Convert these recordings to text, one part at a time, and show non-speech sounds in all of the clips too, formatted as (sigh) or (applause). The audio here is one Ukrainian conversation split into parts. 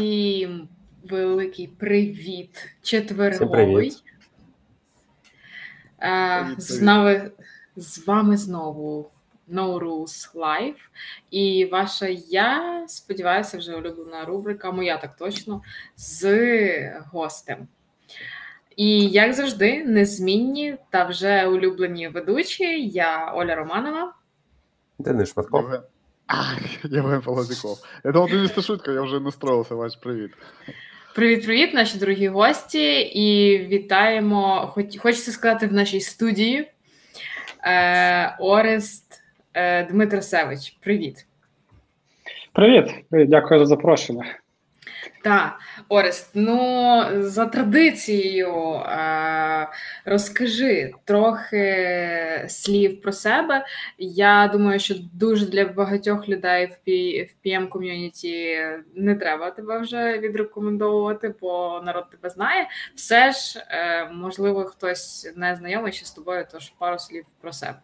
Всім великий привіт, четверговий. Всім привіт. Привіт, З, нами, з вами знову No Rules Live. І ваша, я сподіваюся, вже улюблена рубрика, моя так точно, з гостем. І як завжди, незмінні та вже улюблені ведучі. Я Оля Романова. Денис Шматков. А, Євген Полозяков. Я думав, ти місто шутка, я вже настроївся, Ваш привіт. Привіт-привіт, наші дорогі гості, і вітаємо. Хоч, хочеться сказати в нашій студії е, Орест е, Дмитросевич. Привіт. Привіт, Привіт, дякую за запрошення. Так, Орест, ну за традицією е, розкажи трохи слів про себе. Я думаю, що дуже для багатьох людей в, PM ком'юніті не треба тебе вже відрекомендовувати, бо народ тебе знає. Все ж, е, можливо, хтось не знайомий ще з тобою, тож пару слів про себе.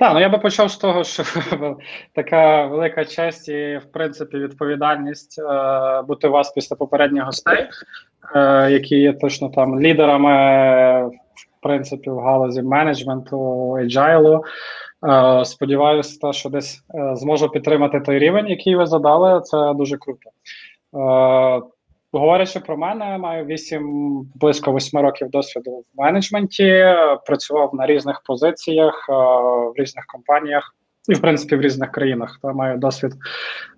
Так, ну я би почав з того, що (laughs) така велика честь і, в принципі, відповідальність е, бути у вас після попередніх гостей, е, які є точно там лідерами, в принципі, в галузі менеджменту, agile. Е, сподіваюся, що десь е, зможу підтримати той рівень, який ви задали. Це дуже круто. Е, Говорячи про мене, маю вісім близько восьми років досвіду в менеджменті. Працював на різних позиціях е, в різних компаніях і, в принципі, в різних країнах. Та маю досвід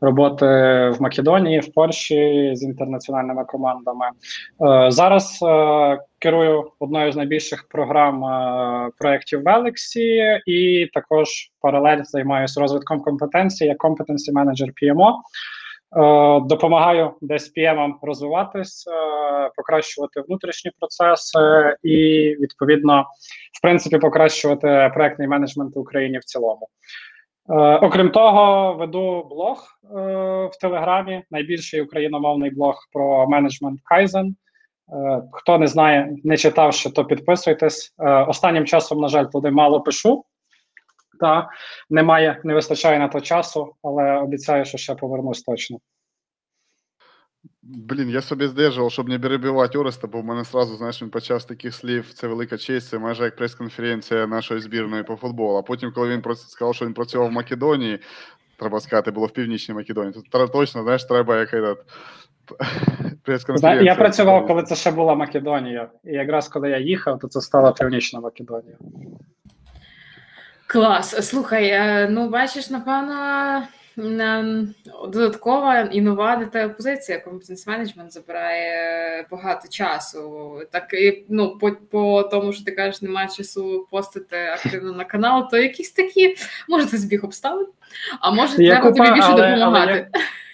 роботи в Македонії, в Польщі з інтернаціональними командами. Е, Зараз е, керую одною з найбільших програм проєктів в Елексі, і також паралель займаюся розвитком компетенцій як competency manager PMO. Е, Допомагаю десь PM розвиватись, е, покращувати внутрішні процеси і відповідно, в принципі, покращувати проектний менеджмент в Україні в цілому. Е, Окрім того, веду блог в Телеграмі, найбільший україномовний блог про менеджмент Kaizen. Хто не знає, не читав то підписуйтесь. Останнім часом, на жаль, туди мало пишу. Та немає, не вистачає на то часу, але обіцяю, що ще повернусь точно. Блін, я собі здержував, щоб не перебивати Ореста, бо в мене сразу, знаєш, він почав з таких слів. Це велика честь, це майже як прес-конференція нашої збірної по футболу. А потім, коли він сказав, що він працював в Македонії, треба сказати, було в Північній Македонії. Тут точно, знаєш, треба як этот, (laughs) прес-конференція. Я працював, коли це ще була Македонія, і якраз коли я їхав, то це стала Північна Македонія. Клас. Слухай, е, ну бачиш, напевно, додаткова і нова тебе позиція. Competence Management забирає багато часу. Так і ну, по, по тому, що ти кажеш, немає часу постити активно на канал, то якісь такі, може, це збіг обставин, а може, треба купа, тобі більше але- але допомагати. є-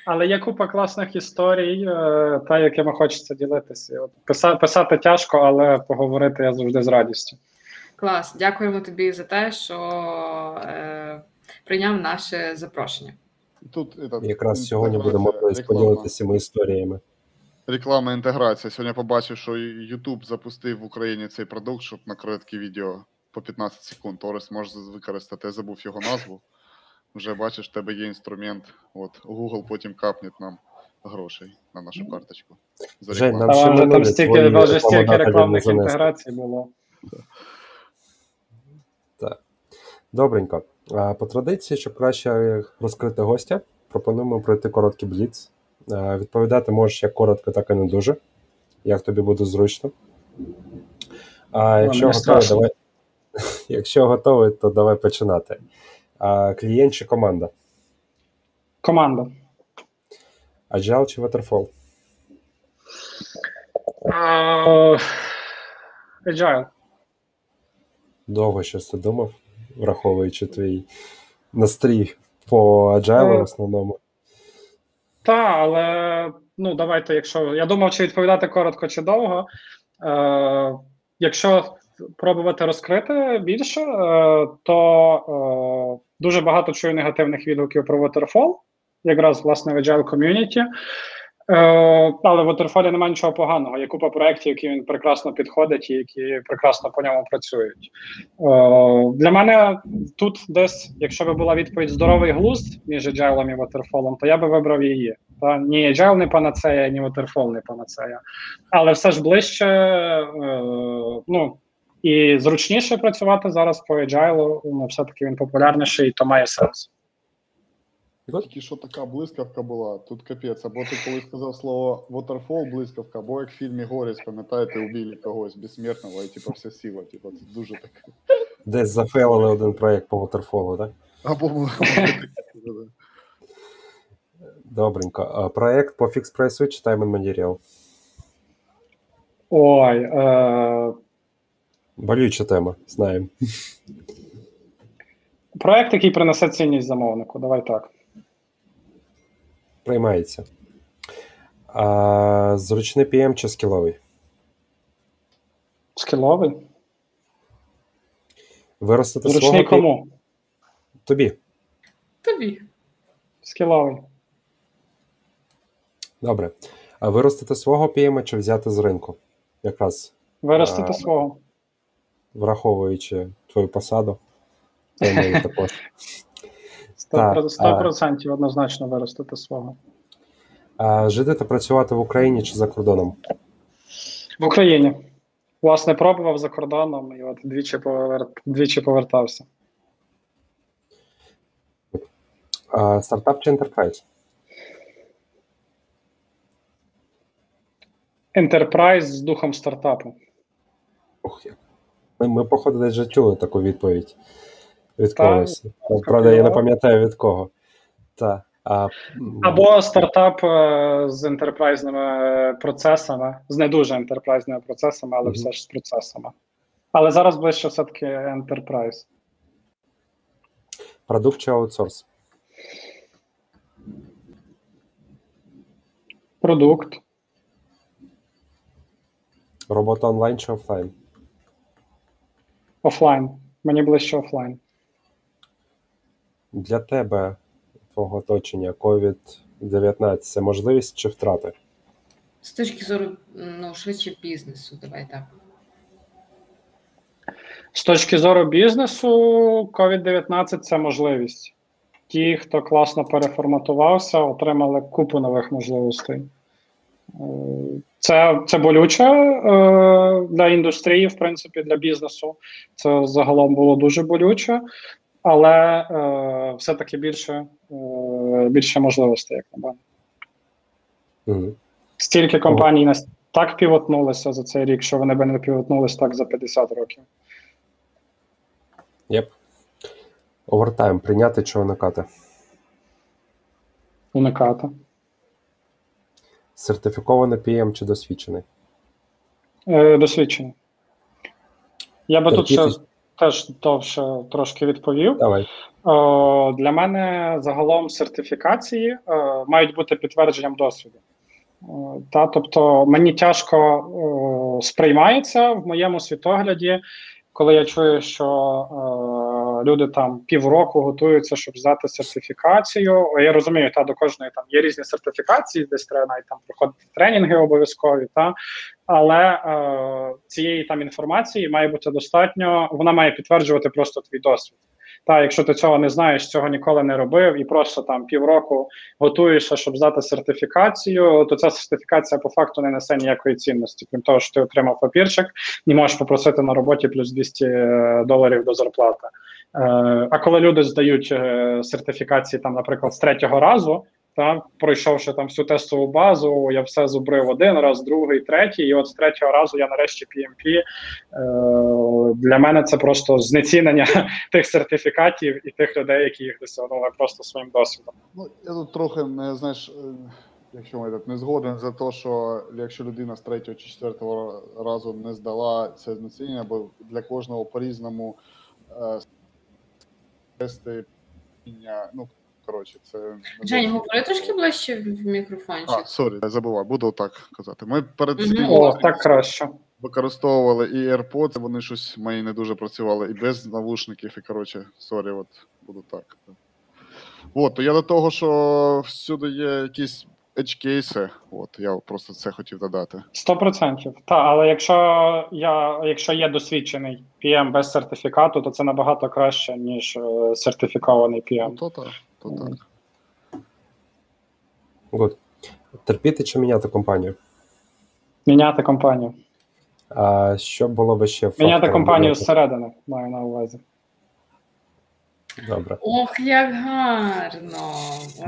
Але є купа класних історій, е, та якими хочеться ділитися. І От писа- писати тяжко, але поговорити я завжди з радістю. Клас. Дякуємо тобі за те, що е, прийняв наше запрошення. Тут, этот, Якраз сьогодні будемо поділитися цими історіями. Рекламна інтеграція. Сьогодні побачив, що YouTube запустив в Україні цей продукт, щоб на короткі відео по 15 секунд. Орес може використати. Я забув його назву. Вже бачиш, в тебе є інструмент. От Google потім капне нам грошей на нашу карточку. За Жень, рекламу. нам ще там стільки, твої стільки рекламних інтеграцій було. Добренько. По традиції, щоб краще розкрити гостя, пропонуємо пройти короткий бліц. Відповідати можеш як коротко, так і не дуже, як тобі буде зручно. А якщо мені готовий, давай. (laughs) Якщо готовий, то давай починати. А, Клієнт чи команда? Команда. Agile чи Waterfall? Е, Agile. Довго щось ти думав, враховуючи твій настрій по Agile в Е, основному. Та, але ну давайте, якщо я думав, чи відповідати коротко чи довго. Е, якщо пробувати розкрити більше, е, то е, дуже багато чую негативних відгуків про Waterfall, якраз власне в Agile Community. Е, але в Waterfall немає нічого поганого. Є купа проєктів, які він прекрасно підходить і які прекрасно по ньому працюють. Е, для мене тут десь, якщо би була відповідь здоровий глузд між Agile і Waterfall, то я би вибрав її. Та? Ні Agile не панацея, ні Waterfall не панацея. Але все ж ближче, е, ну, і зручніше працювати зараз по Agile, ну, все-таки він популярніший, і то має сенс. Тільки що така блискавка була, тут капець. Або ти коли сказав слово waterfall, блискавка, або як в фільмі Горість, пам'ятаєте, убили когось безсмертного, і типу вся сила. Типу, це дуже таке. Десь зафейлили один проєкт по Waterfall, так? Або Добренько. Проєкт по фікс прайсу чи Time and Material? Ой, е, Болюча тема, знаємо. проект, який принесе цінність замовнику. Давай так. Приймається. А, зручний PM чи скіловий? Скіловий. Виростити свого Зручний PM? кому? Тобі. Тобі. Скіловий. Добре. А виростити свого PM чи взяти з ринку? Якраз Виростити А, свого. враховуючи твою посаду. та також. (laughs) Сто Так, про- Сто процентів однозначно виростити свого. Жити та працювати в Україні чи за кордоном? В Україні. Власне, пробував за кордоном і от двічі, повер... двічі повертався. Стартап чи ентерпрайз? Enterprise з духом стартапу. Як. Ми, ми, походу, десь вже чули таку відповідь від когось. Правда, я не пам'ятаю від кого. Та, а, Або стартап е, з ентерпрайзними процесами, з не дуже ентерпрайзними процесами, але Мгм. все ж з процесами. Але зараз ближче все-таки Enterprise. Продукт чи аутсорс? Продукт. Робота онлайн чи офлайн? Офлайн. Мені ближче офлайн. Для тебе, твого оточення, COVID-19 це можливість чи втрати? З точки зору ну, швидше бізнесу, давай так. З точки зору бізнесу, COVID-19 це можливість. Ті, хто класно переформатувався, отримали купу нових можливостей. Е, Це, це болюче е, для індустрії, в принципі, для бізнесу. Це загалом було дуже болюче, але е, все-таки більше, е, більше можливостей, як на мене. Угу. Стільки компаній нас так півотнулися за цей рік, що вони би не півотнулись так за 50 років. Єп. Овертайм прийняти чи уникати? Уникати. Сертифікований PM чи досвідчений? Е, досвідчений. Я би тут ще Терпіти. Теж довше трошки відповів. Давай. Для мене загалом сертифікації е, мають бути підтвердженням досвіду. Е, Та, тобто мені тяжко е, сприймається в моєму світогляді, коли я чую, що е, люди там півроку готуються, щоб взяти сертифікацію. Я розумію, та до кожної там є різні сертифікації, десь треба навіть там проходити тренінги обов'язкові. Та але е, цієї там інформації має бути достатньо. Вона має підтверджувати просто твій досвід. Та, якщо ти цього не знаєш, цього ніколи не робив, і просто там півроку готуєшся, щоб здати сертифікацію, то ця сертифікація по факту не несе ніякої цінності. Крім того, що ти отримав папірчик, і можеш попросити на роботі плюс 200 доларів до зарплати. Е, а коли люди здають е, сертифікації, там, наприклад, з третього разу, та, пройшовши там всю тестову базу, я все зубрив один раз, другий, третій, і от з третього разу я нарешті PMP. Е, для мене це просто знецінення (laughs) тих сертифікатів і тих людей, які їх досягнули просто своїм досвідом. Ну, я тут трохи не знаєш, е, якщо ми так не згоден за те, що якщо людина з третього чи четвертого разу не здала це знецінення, бо для кожного по-різному е, тести, ну коротше, це зовсім- говори трошки ближче в мікрофончик. А, sorry, я забував, буду так казати. Ми перед цим О, так краще. використовували і AirPods, вони щось мої не дуже працювали, і без навушників, і коротше, sorry, от буду так. От, то я до того, що всюди є якісь edge кейси, от я просто це хотів додати. Сто процентів. Та, але якщо я, якщо є досвідчений PM без сертифікату, то це набагато краще, ніж е, сертифікований Ну, PM. то так, то так. Good. Терпіти чи міняти компанію? Міняти компанію. А що було би ще Міняти компанію зсередини, маю на увазі. Добре. Ох, як гарно!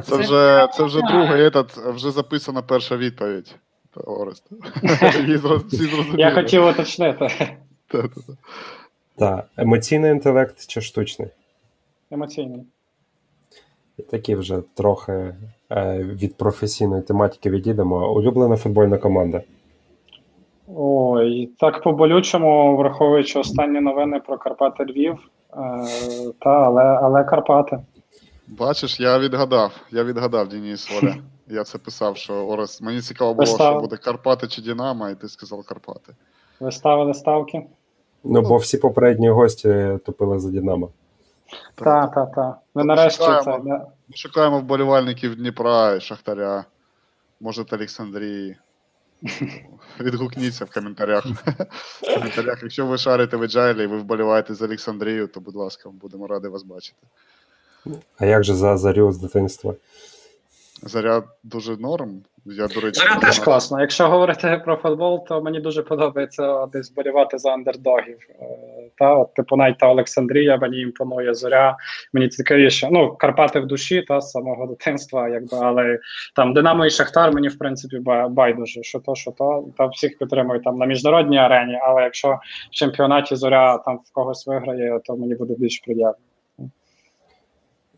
Це вже, це вже другий етат, вже записана перша відповідь. Орест. (laughs) Я хотів уточнити. Так, емоційний інтелект чи штучний? Емоційний. І такі вже трохи е, від професійної тематики відійдемо. Улюблена футбольна команда. Ой, так по-болючому, враховуючи останні новини про Карпати Львів. Е, та, але, але Карпати. Бачиш, я відгадав. Я відгадав, Денис Оля. (laughs) Я це писав, що Орест. Мені цікаво було, що буде Карпати чи Динамо, і ти сказав Карпати. Ви ставили ставки? Ну, бо всі попередні гості топили за Динамо. Так, так, так. Ми нарешті це. Ми шукаємо вболівальників Дніпра і Шахтаря, може, та Олександрії. (laughs) Відгукніться в коментарях. В коментарях. Якщо ви шарите в Agile і ви вболіваєте за Олександрію, то, будь ласка, будемо раді вас бачити. А як же за зарю з дитинства? Заряд дуже норм. Я, до речі, Зоря теж класно. Якщо говорити про футбол, то мені дуже подобається десь болівати за андердогів. Е, Та, от, типу, навіть та Олександрія мені імпонує зоря. Мені цікавіше. Ну, Карпати в душі, та з самого дитинства, якби, але там Динамо і Шахтар мені в принципі ба- байдуже. Що то, що то, та всіх підтримую там на міжнародній арені. Але якщо в чемпіонаті зоря там в когось виграє, то мені буде більш приємно.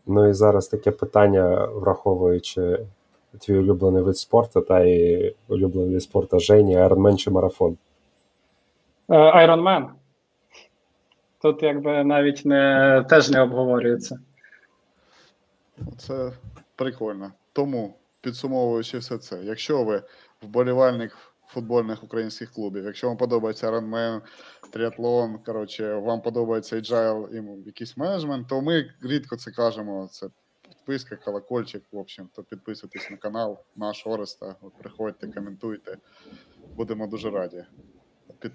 Ну і зараз таке питання, враховуючи твій улюблений вид спорту та і улюблений вид спорту Жені, Ironman чи марафон. Man. Тут якби навіть не теж не обговорюється. Це прикольно. Тому, підсумовуючи все це, якщо ви вболівальник футбольних українських клубів, якщо вам подобається Ironman, тріатлон, коротше, вам подобається agile і якийсь менеджмент, то ми рідко це кажемо. Це підписка, колокольчик, в общем, то підписуйтесь на канал наш Ореста, от приходьте, коментуйте. Будемо дуже раді.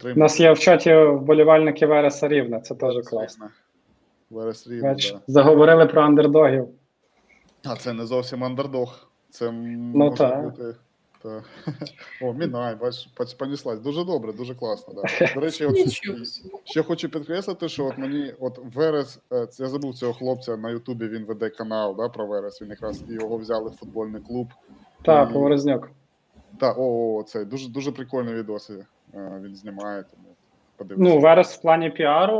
У нас є в чаті вболівальники Вереса Рівне, це теж класно. Верес Рівне, Бач, да. заговорили про андердогів. А це не зовсім андердог. Це Ну, може так. бути. Та. (laughs) О, Мінай, бач, понеслась. Дуже добре, дуже класно. Да. (laughs) До речі, от, ще хочу підкреслити, що от мені от Верес, е, я забув цього хлопця на Ютубі, він веде канал да, про Верес. Він якраз його взяли в футбольний клуб. Так, І- Поворознюк. Так, о, о, це дуже дуже прикольні відоси. е, Він знімає, тому подивимося. Ну, Верес в плані піару,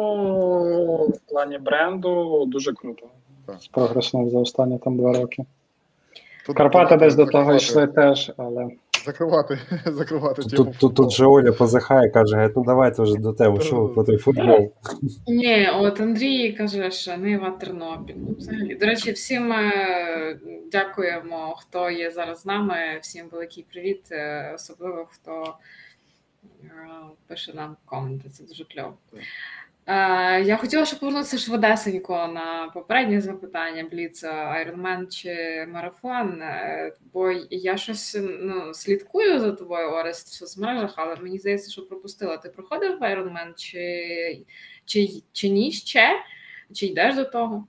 в плані бренду дуже круто. Так. Прогреснув за останні там два роки. Тут Карпати десь до того йшли теж, але Закривати, (laughs) закривати тему Тут, тут, тут же Оля позихає, каже, ну давайте вже до теми, що ви про той футбол. Ні, от Андрій каже, що Нива Тернопіль. Ну, взагалі. До речі, всім е, дякуємо, хто є зараз з нами. Всім великий привіт, е, особливо хто е, пише нам коменти. Це дуже кльово. Е, я хотіла ще повернутися швидесенько на попереднє запитання Бліц Айронмен чи марафон. е, Бо я щось ну, слідкую за тобою, Орест, в соцмережах, але мені здається, що пропустила. Ти проходив Айронмен чи, чи, чи ні ще? Чи йдеш до того?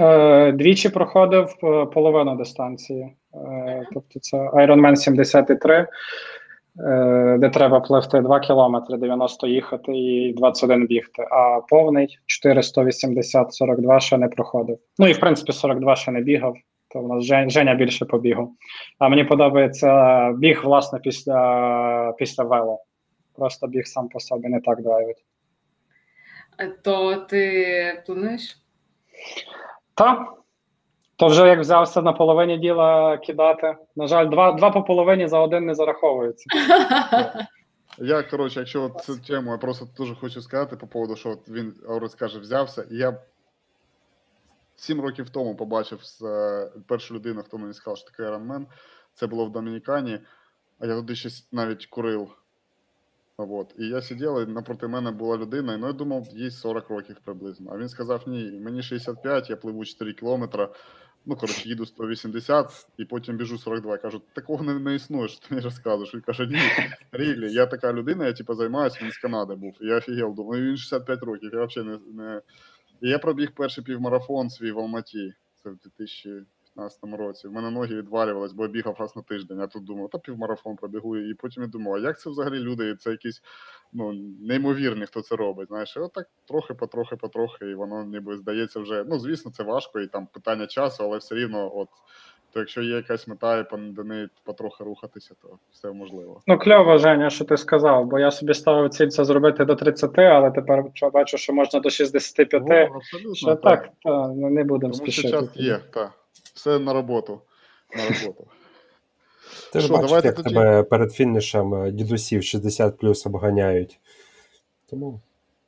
е, двічі проходив половину дистанції. Тобто це Ironman 73, е, де треба пливти 2 кілометри, 90 їхати і 21 бігти. А повний 480 42 ще не проходив. Ну і в принципі 42 ще не бігав. То в нас Женя більше побігав. А мені подобається біг, власне, після, після вело. Просто біг сам по собі не так драйвить. Е, То ти плануєш? Та. То вже як взявся на половині діла кидати. На жаль, два, два по половині за один не зараховується. (laughs) Я, коротше, якщо цю тему, я просто дуже хочу сказати по поводу, що от він Орес каже, взявся, і я сім років тому побачив з, е, першу людину, хто мені сказав, що таке Iron. Це було в Домінікані, а я туди ще навіть курив. От. І я сидів, і напроти мене була людина, і ну, я думав, їй 40 років приблизно. А він сказав: ні, мені 65, я пливу 4 кілометри. Ну, коротше, їду 180 і потім біжу 42. Я кажу, такого не, не існує, що ти мені розказуєш. Він каже, ні, Рілі, я така людина, я типу займаюся, він з Канади був. Я офігел, думаю, «Ну, він 65 років, я взагалі не, не. І я пробіг перший півмарафон свій в Алматі. Це в 15 році. У мене ноги відвалювались, бо я бігав раз на тиждень. Я тут думав, та півмарафон пробігу. І потім я думав, а як це взагалі люди? Це якісь ну, неймовірні, хто це робить. Знаєш, і отак трохи, потрохи, потрохи, і воно ніби здається вже. Ну, звісно, це важко, і там питання часу, але все рівно, от. То якщо є якась мета і до неї потрохи рухатися, то все можливо. Ну, кльово, Женя, що ти сказав, бо я собі ставив ціль це зробити до 30, але тепер бачу, що можна до 65. Ну, абсолютно, Що так, та, ну, не будемо Тому що спішити. час є, так. Все на роботу. На роботу. (laughs) Ти ж бачиш, як тоді- тебе перед фінішем е, дідусів 60 плюс обганяють. Тому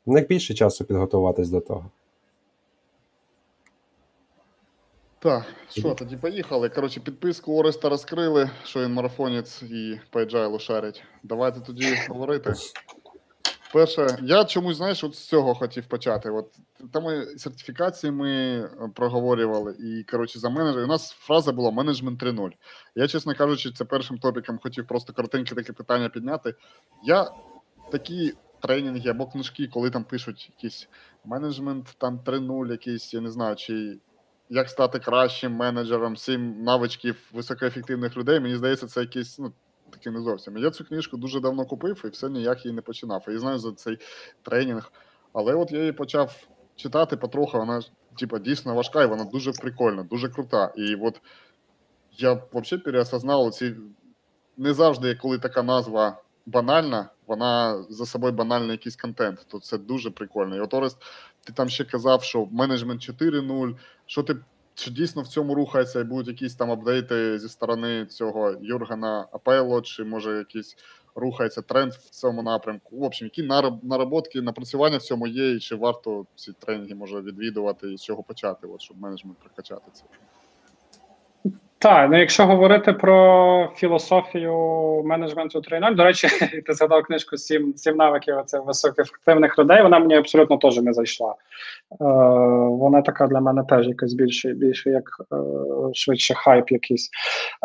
в них більше часу підготуватись до того. Так, що, тоді поїхали. Коротше, підписку Ореста розкрили, що він марафонець і по agile шарить. Давайте тоді говорити. (laughs) Перше, я чомусь, знаєш, от з цього хотів почати. От там ми сертифікації ми е, проговорювали, і коротше за менеджер. У нас фраза була менеджмент 3.0. Я, чесно кажучи, це першим топіком хотів просто коротеньке таке питання підняти. Я такі тренінги або книжки, коли там пишуть якийсь менеджмент там 3.0, якийсь, я не знаю, чи як стати кращим менеджером, сім навичків високоефективних людей. Мені здається, це якийсь, ну, таки не зовсім. Я цю книжку дуже давно купив і все ніяк її не починав. І знаю за цей тренінг. Але от я її почав читати потроху, вона типа, дійсно важка, і вона дуже прикольна, дуже крута. І от я взагалі переосознав ці не завжди, коли така назва банальна, вона за собою банальний якийсь контент. То це дуже прикольно. І от Орест, ти там ще казав, що менеджмент 4.0, що ти чи дійсно в цьому рухається і будуть якісь там апдейти зі сторони цього Юргена Апело, чи може якийсь рухається тренд в цьому напрямку? В общем, які наработки, напрацювання в цьому є, і чи варто ці тренінги може відвідувати, і з чого почати, от, щоб менеджмент прокачати це? Так, ну якщо говорити про філософію менеджменту 3.0, до речі, (laughs) ти згадав книжку «Сім, сім навиків це високоефективних людей. Вона мені абсолютно теж не зайшла. Е, вона така для мене теж якось більше, більше як е, швидше хайп якийсь.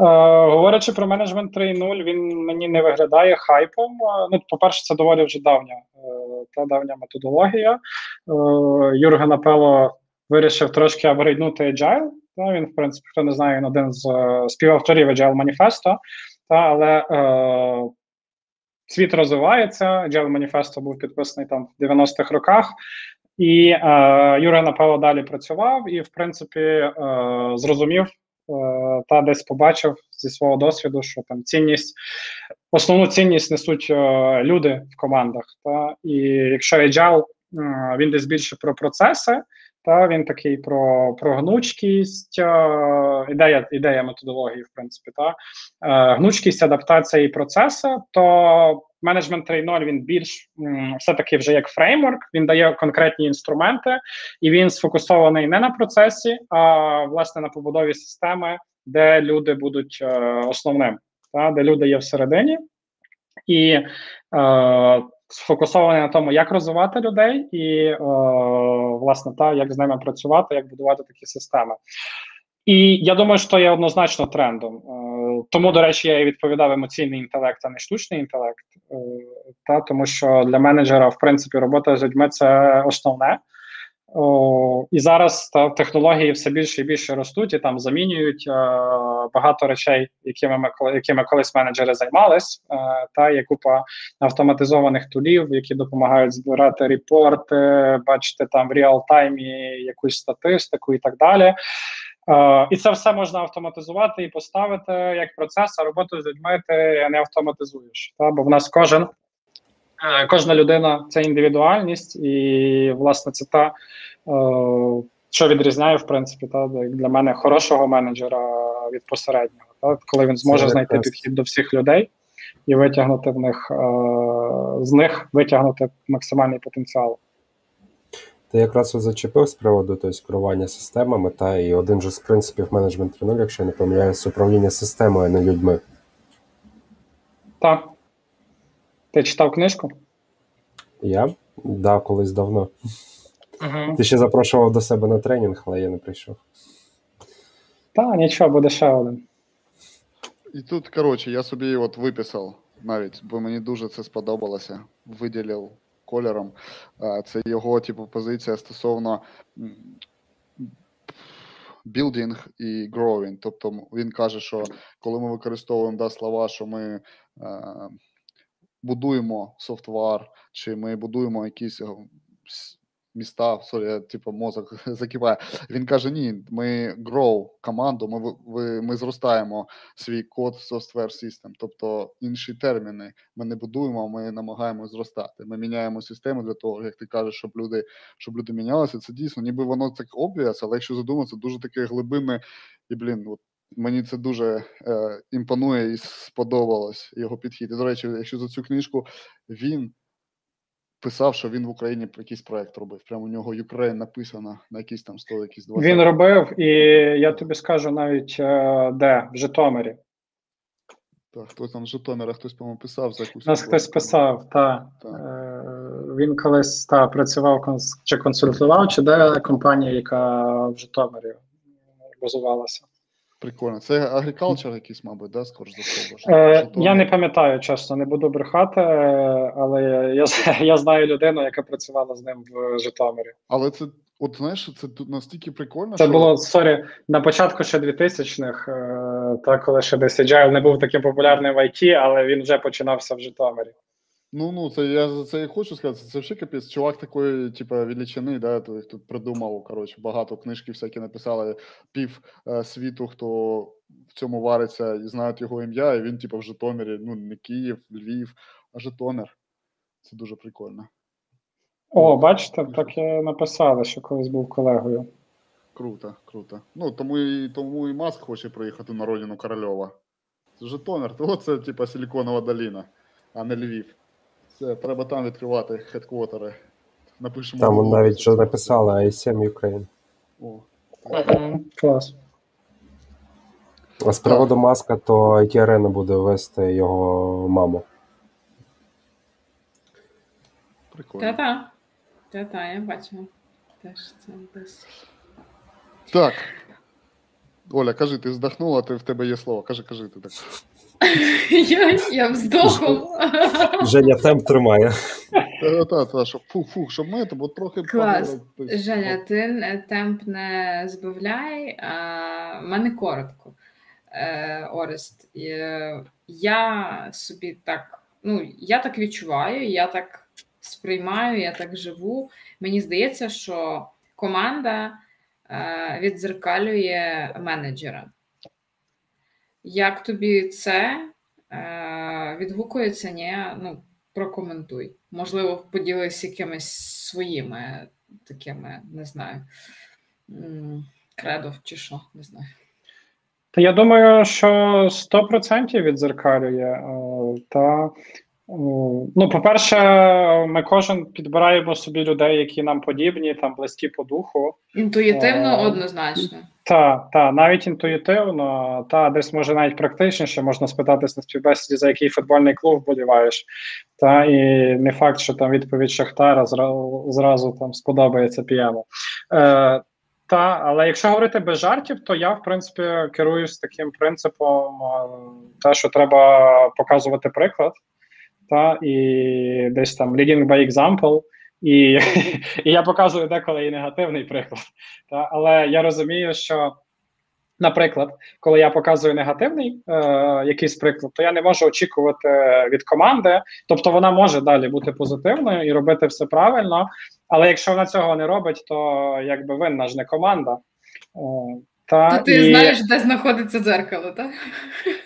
Е, говорячи про менеджмент 3.0, він мені не виглядає хайпом. Е, Ну, по-перше, це доволі вже давня е, та давня методологія. Е, Юрген Апело вирішив трошки апгрейднути Agile. Та, він, в принципі, хто не знає, він один з е, співавторів Agile Manifesto, та, але е, світ розвивається. Agile Manifesto був підписаний там в 90-х роках, і е, Юрій Напало далі працював і, в принципі, е, зрозумів е, та десь побачив зі свого досвіду, що там цінність, основну цінність несуть е, люди в командах. Та, і якщо Agile, е, він десь більше про процеси. Та він такий про, про гнучкість, ідея, ідея методології, в принципі, та е, гнучкість, адаптація і процеси, то менеджмент 3.0 він більш все-таки вже як фреймворк, він дає конкретні інструменти, і він сфокусований не на процесі, а власне на побудові системи, де люди будуть е, основним, та, де люди є всередині. І е, сфокусований на тому, як розвивати людей, і е, власне та як з ними працювати, як будувати такі системи. І я думаю, що є однозначно трендом. Е, тому, до речі, я і відповідав емоційний інтелект, а не штучний інтелект. Е, та тому що для менеджера, в принципі, робота з людьми це основне. О, і зараз та технології все більше і більше ростуть і там замінюють е, багато речей, якими ми якими колись менеджери займались. Е, та є купа автоматизованих тулів, які допомагають збирати репорти, бачити там в реал-таймі якусь статистику і так далі. Е, і це все можна автоматизувати і поставити як процес, а роботу з людьми ти не автоматизуєш. Та? Бо в нас кожен, кожна людина це індивідуальність, і власне це та, е, що відрізняє, в принципі, та, для мене хорошого менеджера від посереднього. Та? Коли він зможе Це знайти підхід до всіх людей і витягнути в них е, з них витягнути максимальний потенціал. Ти якраз зачепив з приводу тобто, керування системами, та і один же з принципів менеджмент 3.0, якщо я не помиляюсь, управління системою, а не людьми. Так. Ти читав книжку? Я да, колись давно. Угу. Ти ще запрошував до себе на тренінг, але я не прийшов. Та, нічого, буде ще один. І тут, коротше, я собі от виписав навіть, бо мені дуже це сподобалося. Виділив кольором. Це його, типу, позиція стосовно building і growing. Тобто він каже, що коли ми використовуємо да, слова, що ми будуємо software, чи ми будуємо якісь міста, sorry, я, типу, мозок (laughs) закипає. Він каже: ні, ми grow команду, ми ви, ми зростаємо свій код software system, тобто інші терміни. Ми не будуємо, ми намагаємося зростати. Ми міняємо систему для того, як ти кажеш, щоб люди щоб люди мінялися. Це дійсно, ніби воно так obvious, але якщо задуматися, дуже таке глибинне і блін, от. Мені це дуже е, імпонує і сподобалось його підхід. І, до речі, якщо за цю книжку він писав, що він в Україні якийсь проект робив. Прямо у нього Ukraine написано на якийсь там 100, якісь 20. Він робив, і я тобі скажу навіть е, де, в Житомирі. Так, хтось там з Житомира, хтось, по-моєму, писав за якусь. Нас хтось писав, так. Та. Е, він колись та, працював чи консультував, чи де компанія, яка в Житомирі базувалася. Прикольно. Це agriculture якийсь, мабуть, да, скоріш за все. Е, Я не пам'ятаю, чесно, не буду брехати, але я (laughs) я знаю людину, яка працювала з ним в Житомирі. Але це, от знаєш, це тут настільки прикольно. Це що... було sorry, на початку ще 2000-х, е, та коли ще десь Agile не був таким популярним в IT, але він вже починався в Житомирі. Ну, ну, це я за це і хочу сказати. Це взагалі капець. Чувак такої, типу, величини, да, хто придумав, коротше, багато книжки всякі написали, пів е, світу, хто в цьому вариться і знають його ім'я, і він, типу, в Житомирі, ну, не Київ, Львів, а Житомир. Це дуже прикольно. О, бачите, так і написали, що колись був колегою. Круто, круто. Ну, тому і тому і Маск хоче приїхати на родину Корольова. Житомир, то це, типу, Силіконова доліна, а не Львів. Це треба там відкривати хедквотери. Напишемо. Там навіть що написали ISM Ukraine. О. Клас. А з приводу маска, то IT Arena буде вести його маму. Прикольно. Та-та. Та-та, я бачила. Теж це десь. Так. Оля, кажи, ти вздохнула, ти в тебе є слово. Кажи, кажи ти так. Я я вздохом. Женя темп тримає. Та-та, щоб фух-фух, щоб ми, бо трохи Клас. Женя, ти темп не збавляй, а в мене коротко. Е, Орест. Я собі так, ну, я так відчуваю, я так сприймаю, я так живу. Мені здається, що команда е, відзеркалює менеджера. Як тобі це е, відгукується? Ні? Ну, прокоментуй. Можливо, поділись якимись своїми такими, не знаю, кредо чи що, не знаю. Та я думаю, що 100% відзеркалює. Е, та Ну, по-перше, ми кожен підбираємо собі людей, які нам подібні, там близькі по духу. Інтуїтивно, а, однозначно. Так, та, навіть інтуїтивно, та десь може навіть практичніше, можна спитатись на співбесіді, за який футбольний клуб вболіваєш. Та і не факт, що там відповідь Шахтара зразу, зразу там сподобається п'ємо. Е, та, але якщо говорити без жартів, то я в принципі керуюсь таким принципом, е, те, що треба показувати приклад та і десь там leading by example, і (laughs) і я показую деколи і негативний приклад. Та, Але я розумію, що, наприклад, коли я показую негативний е, якийсь приклад, то я не можу очікувати від команди, тобто вона може далі бути позитивною і робити все правильно. Але якщо вона цього не робить, то якби винна ж не команда. Е, та, То ти і... знаєш, де знаходиться дзеркало, так?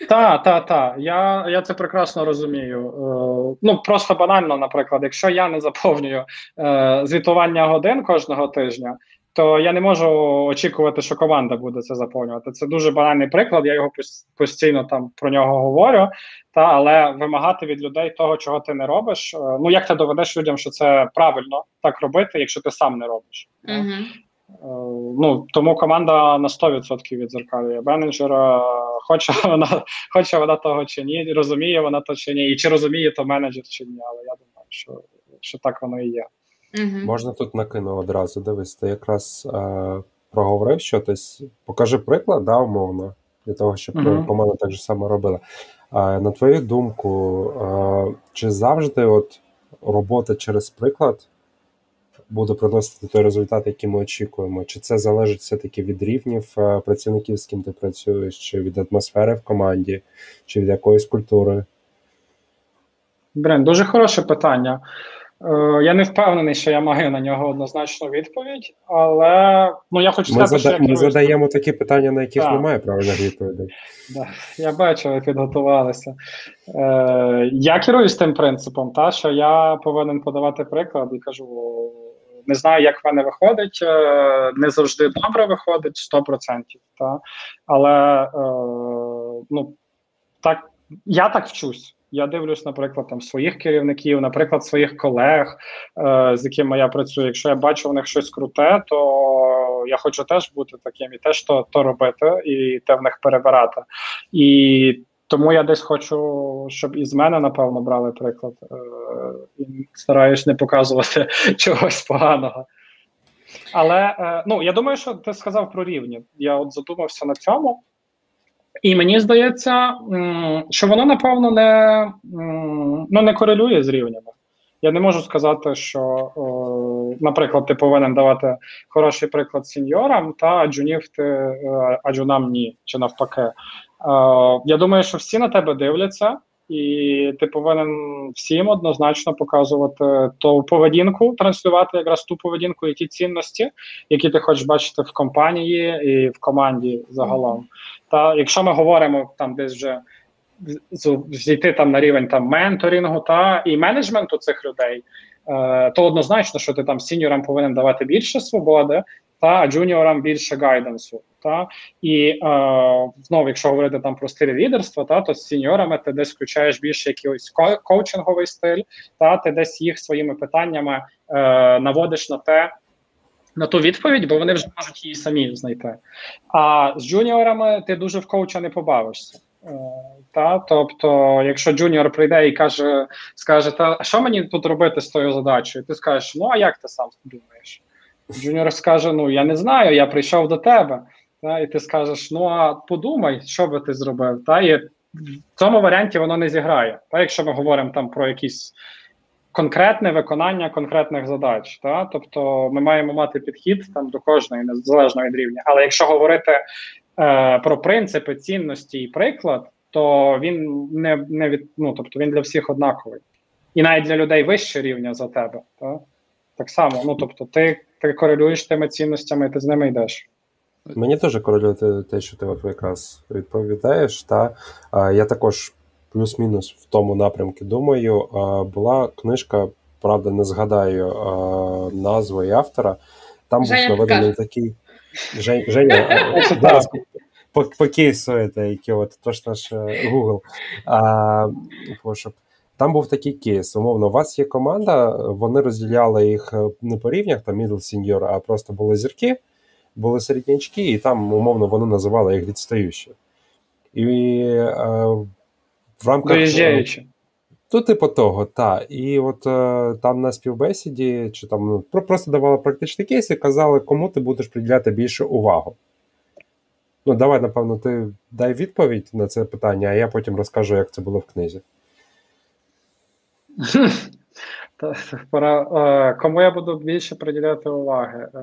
Так, так, так. Я я це прекрасно розумію. Е, ну просто банально, наприклад, якщо я не заповнюю е, звітування годин кожного тижня, то я не можу очікувати, що команда буде це заповнювати. Це дуже банальний приклад. Я його постійно там про нього говорю. Та але вимагати від людей того, чого ти не робиш. Е, ну як ти доведеш людям, що це правильно так робити, якщо ти сам не робиш? Угу. Е, ну тому команда на 100% відзеркалює менеджера. Хоче (laughs) вона хоче вона того чи ні, розуміє вона то чи ні, і чи розуміє то менеджер чи ні. Але я думаю, що що так воно і є. Угу. Можна тут накину одразу. Дивись, ти якраз е, проговорив щось. Покажи приклад, да, умовно, для того, щоб угу. команда так же само робила. Е, на твою думку, е, чи завжди от робота через приклад буде приносити той результат, який ми очікуємо? Чи це залежить все-таки від рівнів е, працівників, з ким ти працюєш, чи від атмосфери в команді, чи від якоїсь культури? Брен, дуже хороше питання. Е, Я не впевнений, що я маю на нього однозначну відповідь, але ну я хочу Ми, сказати, що зада... я ми задаємо такі питання, на яких Так. немає правильних відповідей. Да, я бачу, ви підготувалися. Е, я керуюсь тим принципом, та, що я повинен подавати приклад і кажу: не знаю, як в мене виходить, е, не завжди добре виходить 100%. Та, але е, ну, так, я так вчусь. Я дивлюсь, наприклад, там своїх керівників, наприклад, своїх колег, е, з якими я працюю. Якщо я бачу в них щось круте, то я хочу теж бути таким і теж то, то робити, і те в них перебирати. І тому я десь хочу, щоб із мене, напевно, брали приклад. Е, і стараюсь не показувати (laughs) чогось поганого. Але е, ну, я думаю, що ти сказав про рівні. Я от задумався на цьому. І мені здається, що воно, напевно, не, ну, не корелює з рівнями. Я не можу сказати, що, наприклад, ти повинен давати хороший приклад сеньорам, та а джунів ти, е, а джунам ні, чи навпаки. Е, я думаю, що всі на тебе дивляться, і ти повинен всім однозначно показувати ту поведінку, транслювати якраз ту поведінку і ті цінності, які ти хочеш бачити в компанії і в команді загалом. Та якщо ми говоримо там десь вже зійти там на рівень там менторингу та і менеджменту цих людей, е, то однозначно, що ти там сіньорам повинен давати більше свободи, та джуніорам більше гайдансу. Та і е, знову, якщо говорити там про стиль лідерства, та то з сіньорами ти десь включаєш більше якийсь ко- коучинговий стиль, та ти десь їх своїми питаннями е, наводиш на те. На ту відповідь, бо вони вже можуть її самі знайти. А з джуніорами ти дуже в коуча не побавишся. Е, Та, тобто, якщо джуніор прийде і каже, скаже, та що мені тут робити з тою задачею? Ти скажеш, ну а як ти сам думаєш? Джуніор скаже: Ну я не знаю, я прийшов до тебе. Та, і ти скажеш: Ну а подумай, що би ти зробив. Та, і в цьому варіанті воно не зіграє. Та, якщо ми говоримо там про якісь конкретне виконання конкретних задач. Та? Тобто ми маємо мати підхід там до кожної, незалежно від рівня. Але якщо говорити е, про принципи, цінності і приклад, то він не, не від, ну, тобто він для всіх однаковий. І навіть для людей вище рівня за тебе. Та? Так само, ну тобто, ти, ти корелюєш тими цінностями, і ти з ними йдеш. Мені теж корелює те- що ти от якраз відповідаєш. Та а, я також плюс-мінус в тому напрямку думаю. А, була книжка, правда, не згадаю а, назву і автора. Там був наведений такий Жень, Женя, (laughs) по, по кейсу, який от то ж е, Google а, пошук. Там був такий кейс. Умовно, у вас є команда, вони розділяли їх е, не по рівнях, там middle senior, а просто були зірки, були середнячки, і там, умовно, вони називали їх відстаючі. І е, в рамках. Доїжджаючи. То, типу того, так. І от е, там на співбесіді, чи там ну, просто давали практичний кейс і казали, кому ти будеш приділяти більше увагу. Ну, давай, напевно, ти дай відповідь на це питання, а я потім розкажу, як це було в книзі. (laughs) Пора, е, кому я буду більше приділяти уваги? Е,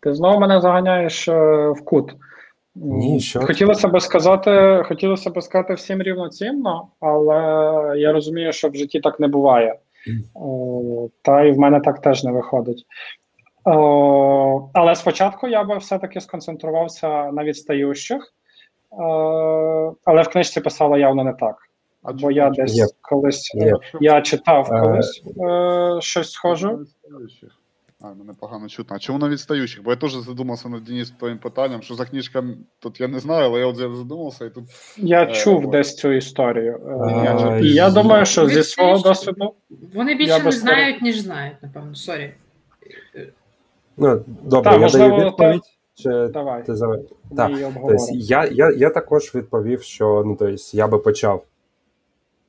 ти знову мене заганяєш е, в кут. Ні, що? Хотілося б сказати, хотілося б сказати всім рівноцінно, але я розумію, що в житті так не буває. О, та і в мене так теж не виходить. О, але спочатку я би все-таки сконцентрувався на відстаючих, але в книжці писала явно не так. А Бо я десь Є. колись Є. я читав Е, колись е, щось схоже. А, мене погано чутно. А чому на відстаючих? Бо я теж задумався над Денис твоїм питанням, що за книжка тут я не знаю, але я от задумався і тут. Я Е, чув от. десь цю історію. Е, А, і я я- думаю, що зі свого досвіду Вони більше не знають, ніж знають, напевно. Sorry. Ну, добре, Так, я можливо, даю відповідь. Чи давай ти за... Так, Тобто, я, я, я також відповів, що ну, тобто, я би почав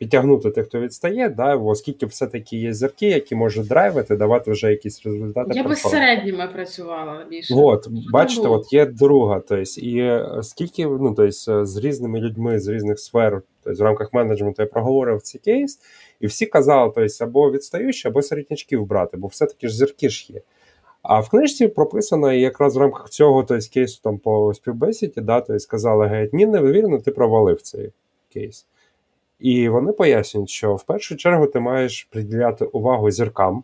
підтягнути тих, хто відстає, да, оскільки все-таки є зірки, які можуть драйвити, давати вже якісь результати. Я би з середніми працювала більше. От, бачите, от є друга. Тобто, і е, скільки ну, тобто, з різними людьми з різних сфер, тобто, в рамках менеджменту я проговорив цей кейс, і всі казали, тобто, або відстаючі, або середнячків брати, бо все-таки ж зірки ж є. А в книжці прописано якраз в рамках цього тобто, кейсу там по співбесіді, да, тобто, сказали, геть, ні, невірно, ти провалив цей кейс. І вони пояснюють, що в першу чергу ти маєш приділяти увагу зіркам,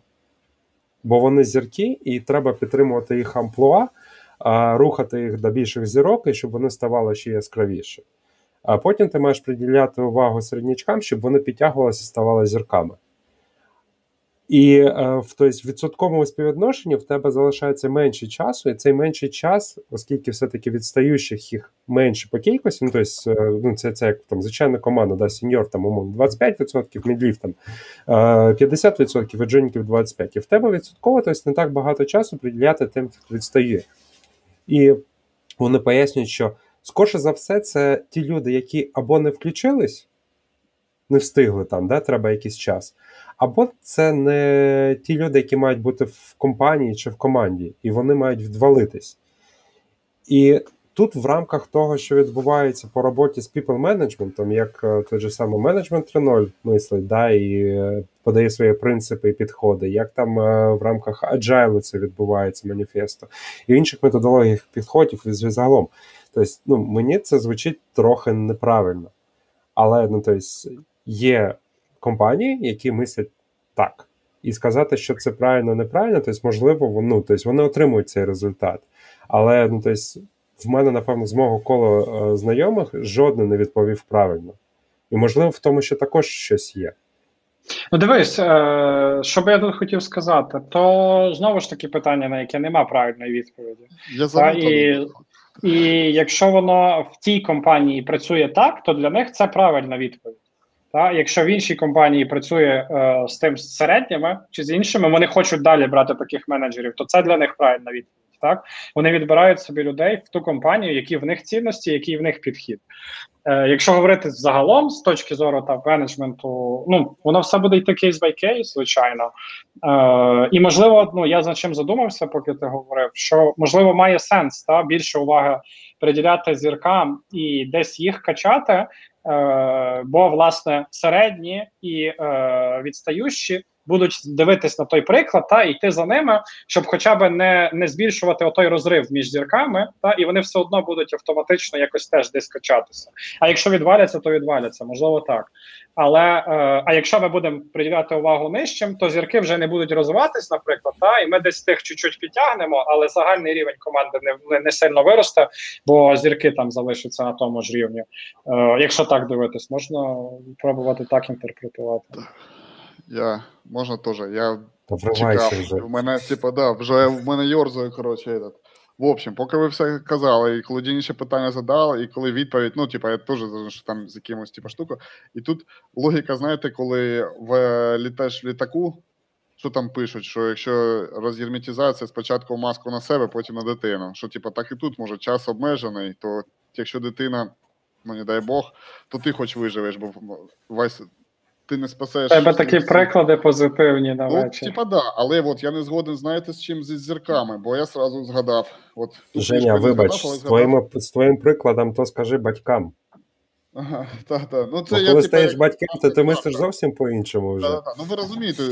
бо вони зірки, і треба підтримувати їх амплуа, рухати їх до більших зірок, і щоб вони ставали ще яскравіші. А потім ти маєш приділяти увагу середнячкам, щоб вони підтягувалися і ставали зірками. І е, в тобто, відсотковому співвідношенні в тебе залишається менше часу, і цей менший час, оскільки все-таки відстаючих їх менше по кількості, ну, тобто, ну, це, це як там звичайна команда, да, сеньор там умовно 25%, мідлів там е, 50%, і джоніків 25%. І в тебе відсотково тобто, не так багато часу приділяти тим, хто відстає. І вони пояснюють, що скорше за все, це ті люди, які або не включились, не встигли там, да, треба якийсь час. Або це не ті люди, які мають бути в компанії чи в команді, і вони мають відвалитись. І тут, в рамках того, що відбувається по роботі з people менеджментом, як е, той же самий менеджмент 3.0 мислить, да, і е, подає свої принципи і підходи, як там е, в рамках agile це відбувається маніфесто, і в інших методологій підходів і загалом. Тобто, ну, мені це звучить трохи неправильно. Але ну, тобто, є компанії, які мислять так. І сказати, що це правильно, неправильно, тобто, можливо, ну, тобто, вони отримують цей результат. Але ну, тобто, в мене, напевно, з мого кола е, знайомих жоден не відповів правильно. І, можливо, в тому, що також щось є. Ну, дивись, е, що би я тут хотів сказати, то знову ж таки питання, на яке нема правильної відповіді. Я Та, і, і якщо воно в тій компанії працює так, то для них це правильна відповідь. Та? Якщо в іншій компанії працює е, з тим середніми чи з іншими, вони хочуть далі брати таких менеджерів, то це для них правильна відповідь. Так? Вони відбирають собі людей в ту компанію, які в них цінності, який в них підхід. Е, якщо говорити загалом з точки зору та менеджменту, ну воно все буде йти кейс бай кейс, звичайно. Е, і можливо, ну я за чим задумався, поки ти говорив, що можливо має сенс та більше уваги приділяти зіркам і десь їх качати. Е, бо власне середні і е, відстаючі будуть дивитись на той приклад та йти за ними, щоб хоча б не не збільшувати отой розрив між зірками, та і вони все одно будуть автоматично якось теж десь качатися. А якщо відваляться, то відваляться, можливо, так. Але е, а якщо ми будемо приділяти увагу нижчим, то зірки вже не будуть розвиватись, наприклад, та і ми десь тих чуть-чуть підтягнемо, але загальний рівень команди не, не, не сильно виросте, бо зірки там залишаться на тому ж рівні. Е, якщо так дивитись, можна пробувати так інтерпретувати. Я можна теж. Я чекав. вже. У мене, типа, да, вже в мене йорзою, коротше, этот. В общем, поки ви все казали, і коли Діні ще питання задали, і коли відповідь, ну, типа, я теж що там з якимось типа штукою. І тут логіка, знаєте, коли в літаєш в літаку, що там пишуть, що якщо розгерметизація спочатку маску на себе, потім на дитину. Що, типа, так і тут може час обмежений, то якщо дитина, ну не дай Бог, то ти хоч виживеш, бо весь ти не спасеш. Тебе такі приклади позитивні на Ну, вечір. типа, да, але от я не згоден, знаєте, з чим зі зірками, бо я сразу згадав. От, Женя, вибач, згадав, з твоїм, з твоїм прикладом, то скажи батькам. Ага, та, та. Ну, це Бо я, коли стаєш як- батьком, то ти мислиш зовсім по-іншому вже. Та, та, та. Ну ви розумієте,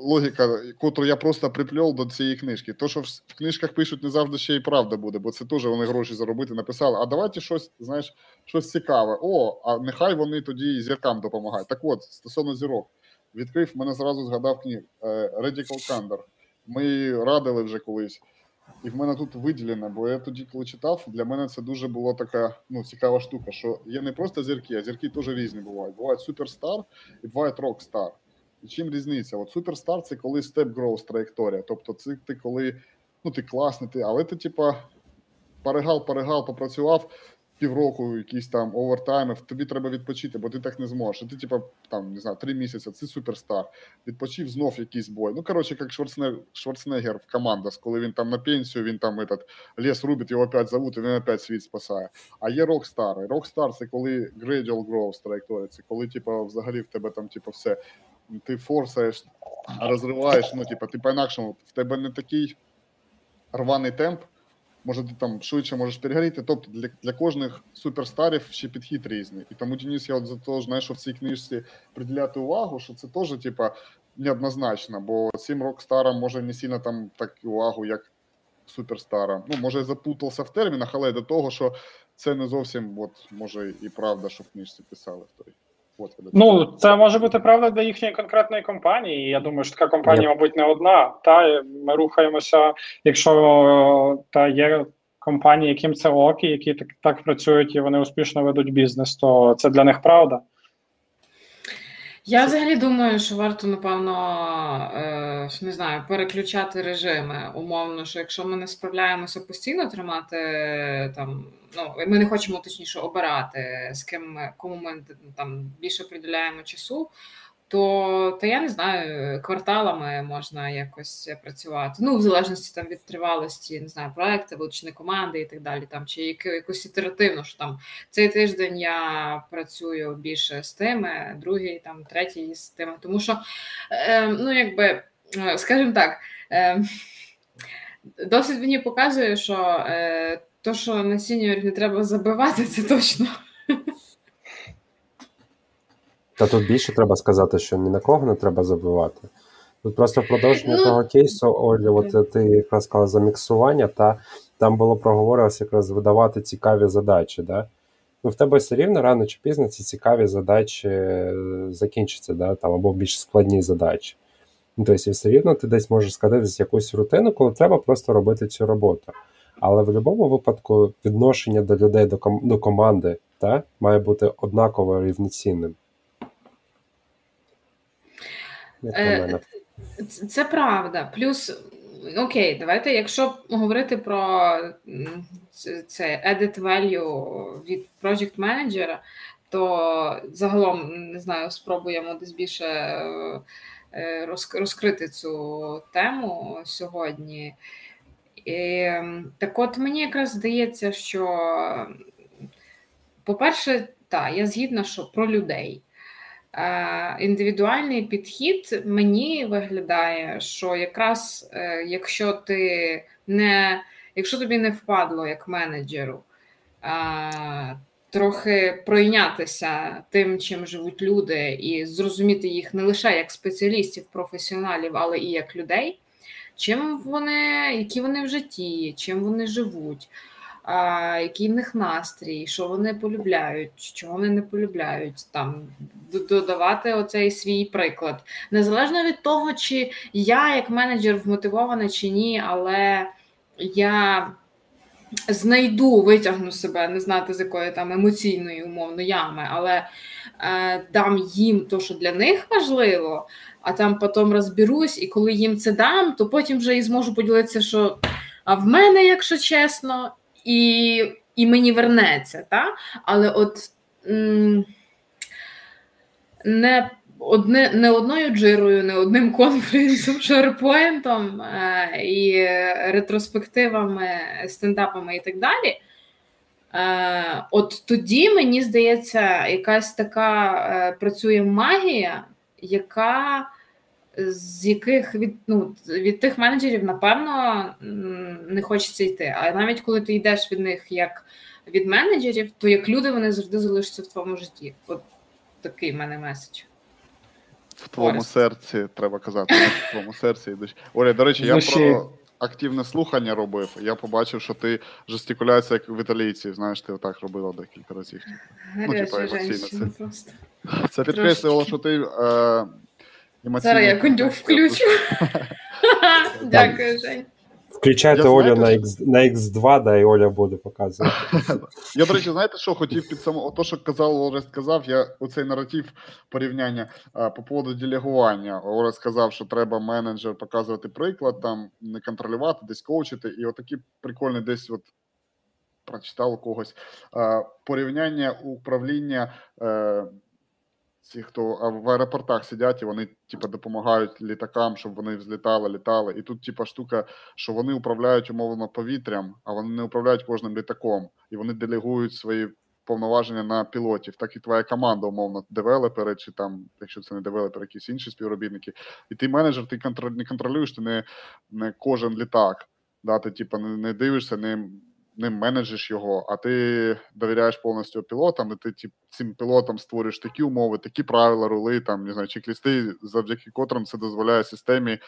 логіка, котру я просто припльов до цієї книжки. То, що в, книжках пишуть, не завжди ще й правда буде, бо це теж вони гроші заробити написали. А давайте щось, знаєш, щось цікаве. О, а нехай вони тоді зіркам допомагають. Так от, стосовно зірок, відкрив, мене зразу згадав книг е, Radical Candor. Ми радили вже колись. І в мене тут виділено, бо я тоді, коли читав, для мене це дуже була така ну, цікава штука, що є не просто зірки, а зірки теж різні бувають. Бувають суперстар і бувають рокстар. І чим різниця? От суперстар це коли степ growth траєкторія. Тобто, це ти коли ну ти класний, ти, але ти, типа, перегал, перегал, попрацював, півроку якісь там овертайми, тобі треба відпочити, бо ти так не зможеш. І ти, типа, там, не знаю, три місяці, це superstar. Відпочив знов якийсь бой. Ну, коротше, як Шварценеггер, Шварценеггер в командах, коли він там на пенсію, він там этот, ліс рубить, його опять зовут, і він опять світ спасає. А є rockstar. Rockstar це коли gradual growth траєкторія, це коли, типа, взагалі в тебе там, типа, все. Ти форсаєш, розриваєш, ну, типа, ти по-інакшому, в тебе не такий рваний темп, може ти там швидше можеш перегоріти. Тобто для для кожних суперстарів ще підхід різний. І тому Денис, я от за те, знаєш, що в цій книжці приділяти увагу, що це теж, типа, неоднозначно, бо цим рокстарам може не сильно там так увагу, як суперстарам. Ну, може, я запутався в термінах, але до того, що це не зовсім, от, може, і правда, що в книжці писали в той. От, ну, це може бути правда для їхньої конкретної компанії. Я думаю, що така компанія, мабуть, не одна. Та ми рухаємося, якщо та є компанії, яким це ок, які так, так працюють і вони успішно ведуть бізнес, то це для них правда. Я взагалі думаю, що варто, напевно, е, не знаю, переключати режими. Умовно, що якщо ми не справляємося постійно тримати там, ну ми не хочемо точніше обирати, з ким ми кому ми там більше приділяємо часу то то я не знаю, кварталами можна якось працювати. Ну, в залежності там від тривалості, не знаю, проекти, величини команди і так далі. Там чи якось ітеративно, що там цей тиждень я працюю більше з тими, другий, там, третій з тими. Тому що, е, ну, якби, е, скажімо так, е, досить мені показує, що е, то, що на сіньорів не треба забивати, це точно. Та тут більше треба сказати, що ні на кого не треба забивати. Тут просто в продовження ну, того кейсу, Олі, от ти якраз сказала за міксування, та там було проговорилося якраз видавати цікаві задачі. Да? Ну, В тебе все рівно рано чи пізно ці цікаві задачі е, закінчаться, да? там, або більш складні задачі. Ну, Тобто, все рівно ти десь можеш скатитися якусь рутину, коли треба просто робити цю роботу. Але в будь-якому випадку відношення до людей, до ком- до команди та, має бути однаково рівноцінним. Е, це правда. Плюс, окей, давайте, якщо говорити про це edit value від project менеджера, то загалом не знаю, спробуємо десь більше е, розкрити цю тему сьогодні. І, Так от мені якраз здається, що, по-перше, так, я згідна, що про людей. Е, індивідуальний підхід мені виглядає, що якраз е, якщо ти не якщо тобі не впадло як менеджеру, е, трохи пройнятися тим, чим живуть люди, і зрозуміти їх не лише як спеціалістів, професіоналів, але і як людей, чим вони, які вони в житті, чим вони живуть а, який в них настрій, що вони полюбляють, чого вони не полюбляють, там додавати оцей свій приклад. Незалежно від того, чи я як менеджер вмотивована чи ні, але я знайду, витягну себе, не знати з якої там емоційної умовно ями, але е, дам їм то, що для них важливо, а там потім розберусь, і коли їм це дам, то потім вже і зможу поділитися, що. А в мене, якщо чесно, і і мені вернеться. Та? Але от м- не одне, не одною джирою, не одним конференсом, (laughs) шерпоінтом е- і ретроспективами, стендапами і так далі. Е- От тоді, мені здається, якась така е- працює магія, яка з яких від ну, від тих менеджерів, напевно, не хочеться йти. А навіть коли ти йдеш від них як від менеджерів, то як люди вони завжди залишаться в твоєму житті. От такий в мене меседж. В твоєму серці треба казати, в твоєму серці йдеш. Оля, до речі, я про активне слухання робив. Я побачив, що ти жестикуляція як в італійці. Знаєш, ти отак робила декілька разів. Ну, типу, емоційно це. Це підкреслювало, що ти. Е, Зараз я кондюк включу. (laughs) Дякую, Жень. Включайте я Олю на X, на X2, да, і Оля буде показувати. Я, до речі, знаєте, що хотів під само, то, що казав Орест сказав, я оцей наратив порівняння по поводу делегування. Орест сказав, що треба менеджер показувати приклад, там не контролювати, десь коучити, і отакі прикольні десь от прочитав когось е, порівняння управління. Ці, хто в аеропортах сидять, і вони типу, допомагають літакам, щоб вони взлітали, літали. І тут, типу, штука, що вони управляють умовно повітрям, а вони не управляють кожним літаком, і вони делегують свої повноваження на пілотів, так і твоя команда, умовно, девелопери, чи там, якщо це не девелопери, якісь інші співробітники. І ти менеджер, ти контроль, не контролюєш, ти не, не кожен літак. Да, Ти типу, не, не дивишся, не не менеджиш його, а ти довіряєш повністю пілотам, і ти тип, цим пілотам створюєш такі умови, такі правила, рули, там, не знаю, чек-лісти, завдяки котрим це дозволяє системі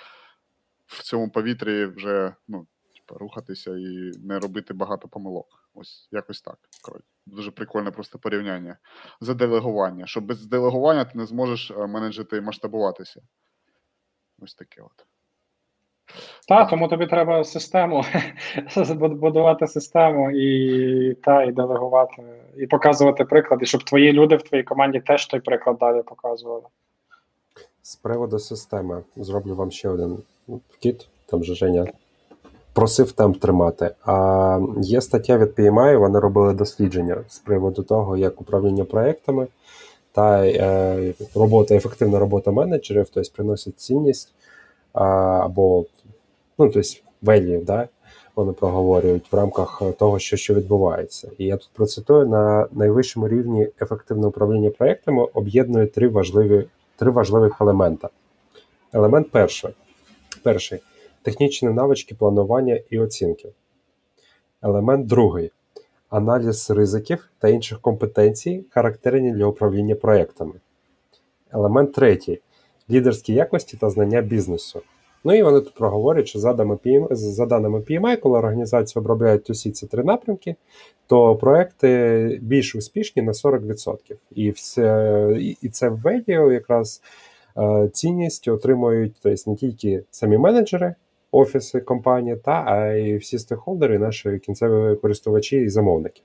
в цьому повітрі вже ну, типу, рухатися і не робити багато помилок. Ось якось так. Дуже прикольне просто порівняння. За делегування. Що без делегування ти не зможеш е, менеджити і масштабуватися. Ось таке от. Так, тому тобі треба систему (laughs) будувати систему і та, і делегувати, і показувати приклад, і щоб твої люди в твоїй команді теж той приклад далі показували. З приводу системи зроблю вам ще один вкіт, там же Женя просив темп тримати. А є стаття від PMI, вони робили дослідження з приводу того, як управління проектами та е, робота, ефективна робота менеджерів, тобто приносить цінність або ну, тобто value, да, вони проговорюють в рамках того, що що відбувається. І я тут процитую на найвищому рівні ефективне управління проектами об'єднує три важливі три важливих елемента. Елемент перший. перший технічні навички планування і оцінки. Елемент другий аналіз ризиків та інших компетенцій, характерні для управління проектами. Елемент третій лідерські якості та знання бізнесу. Ну і вони тут проговорюють, що за даними PMI, за даними PMI, коли організації обробляють усі ці три напрямки, то проекти більш успішні на 40%. І все, і це в value якраз е, цінність отримують тобто, не тільки самі менеджери, офіси компанії, та а й всі стейкхолдери, наші кінцеві користувачі і замовники.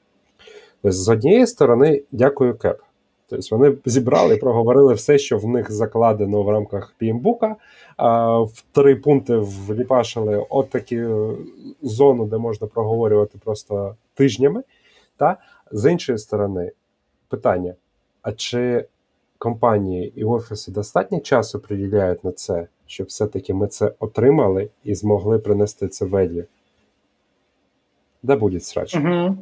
З однієї сторони, дякую КЕП. Тобто вони зібрали, проговорили все, що в них закладено в рамках PMBOK, в три пункти вліпашили от таку е, зону, де можна проговорювати просто тижнями. Та з іншої сторони, питання: а чи компанії і офіси достатньо часу приділяють на це, щоб все-таки ми це отримали і змогли принести це веді? Де буде срач? Угу.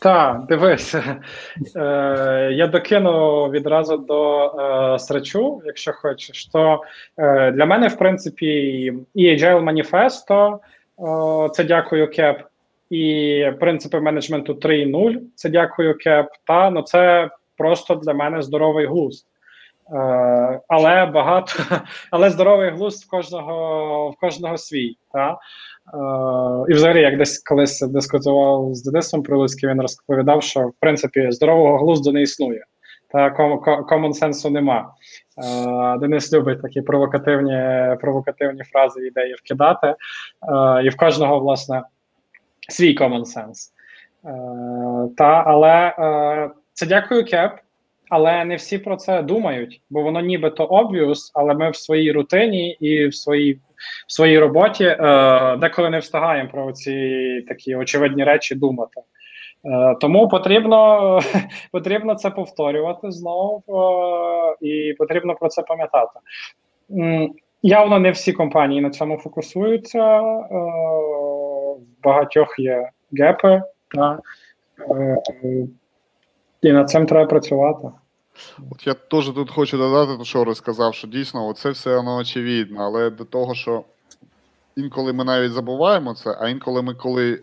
Так, дивись, (laughs) е, я докину відразу до е, срачу, якщо хочеш. То е, для мене, в принципі, і Agile Manifesto, е, це дякую Кеп, і принципи менеджменту 3.0, це дякую Кеп. Та ну це просто для мене здоровий глузд. Е, але багато, (laughs) але здоровий глузд в кожного в кожного свій. Та? Uh, і взагалі, як десь колись дискутував з Денисом Прилуцьким, він розповідав, що в принципі здорового глузду не існує, та common сенсу нема. Uh, Денис любить такі провокативні провокативні фрази ідеї вкидати, і в кожного, власне, свій common sense. Та, Але це дякую Кеп. Але не всі про це думають, бо воно нібито obvious, але ми в своїй рутині і в своїй в своїй роботі е, деколи не встигаємо про ці такі очевидні речі думати. Е, Тому потрібно (laughs) потрібно це повторювати знову е, і потрібно про це пам'ятати. Явно не всі компанії на цьому фокусуються, е, в багатьох є гепи, та, е, і над цим треба працювати. От я теж тут хочу додати, що розказав, що дійсно це все воно очевидно, але до того, що інколи ми навіть забуваємо це, а інколи ми коли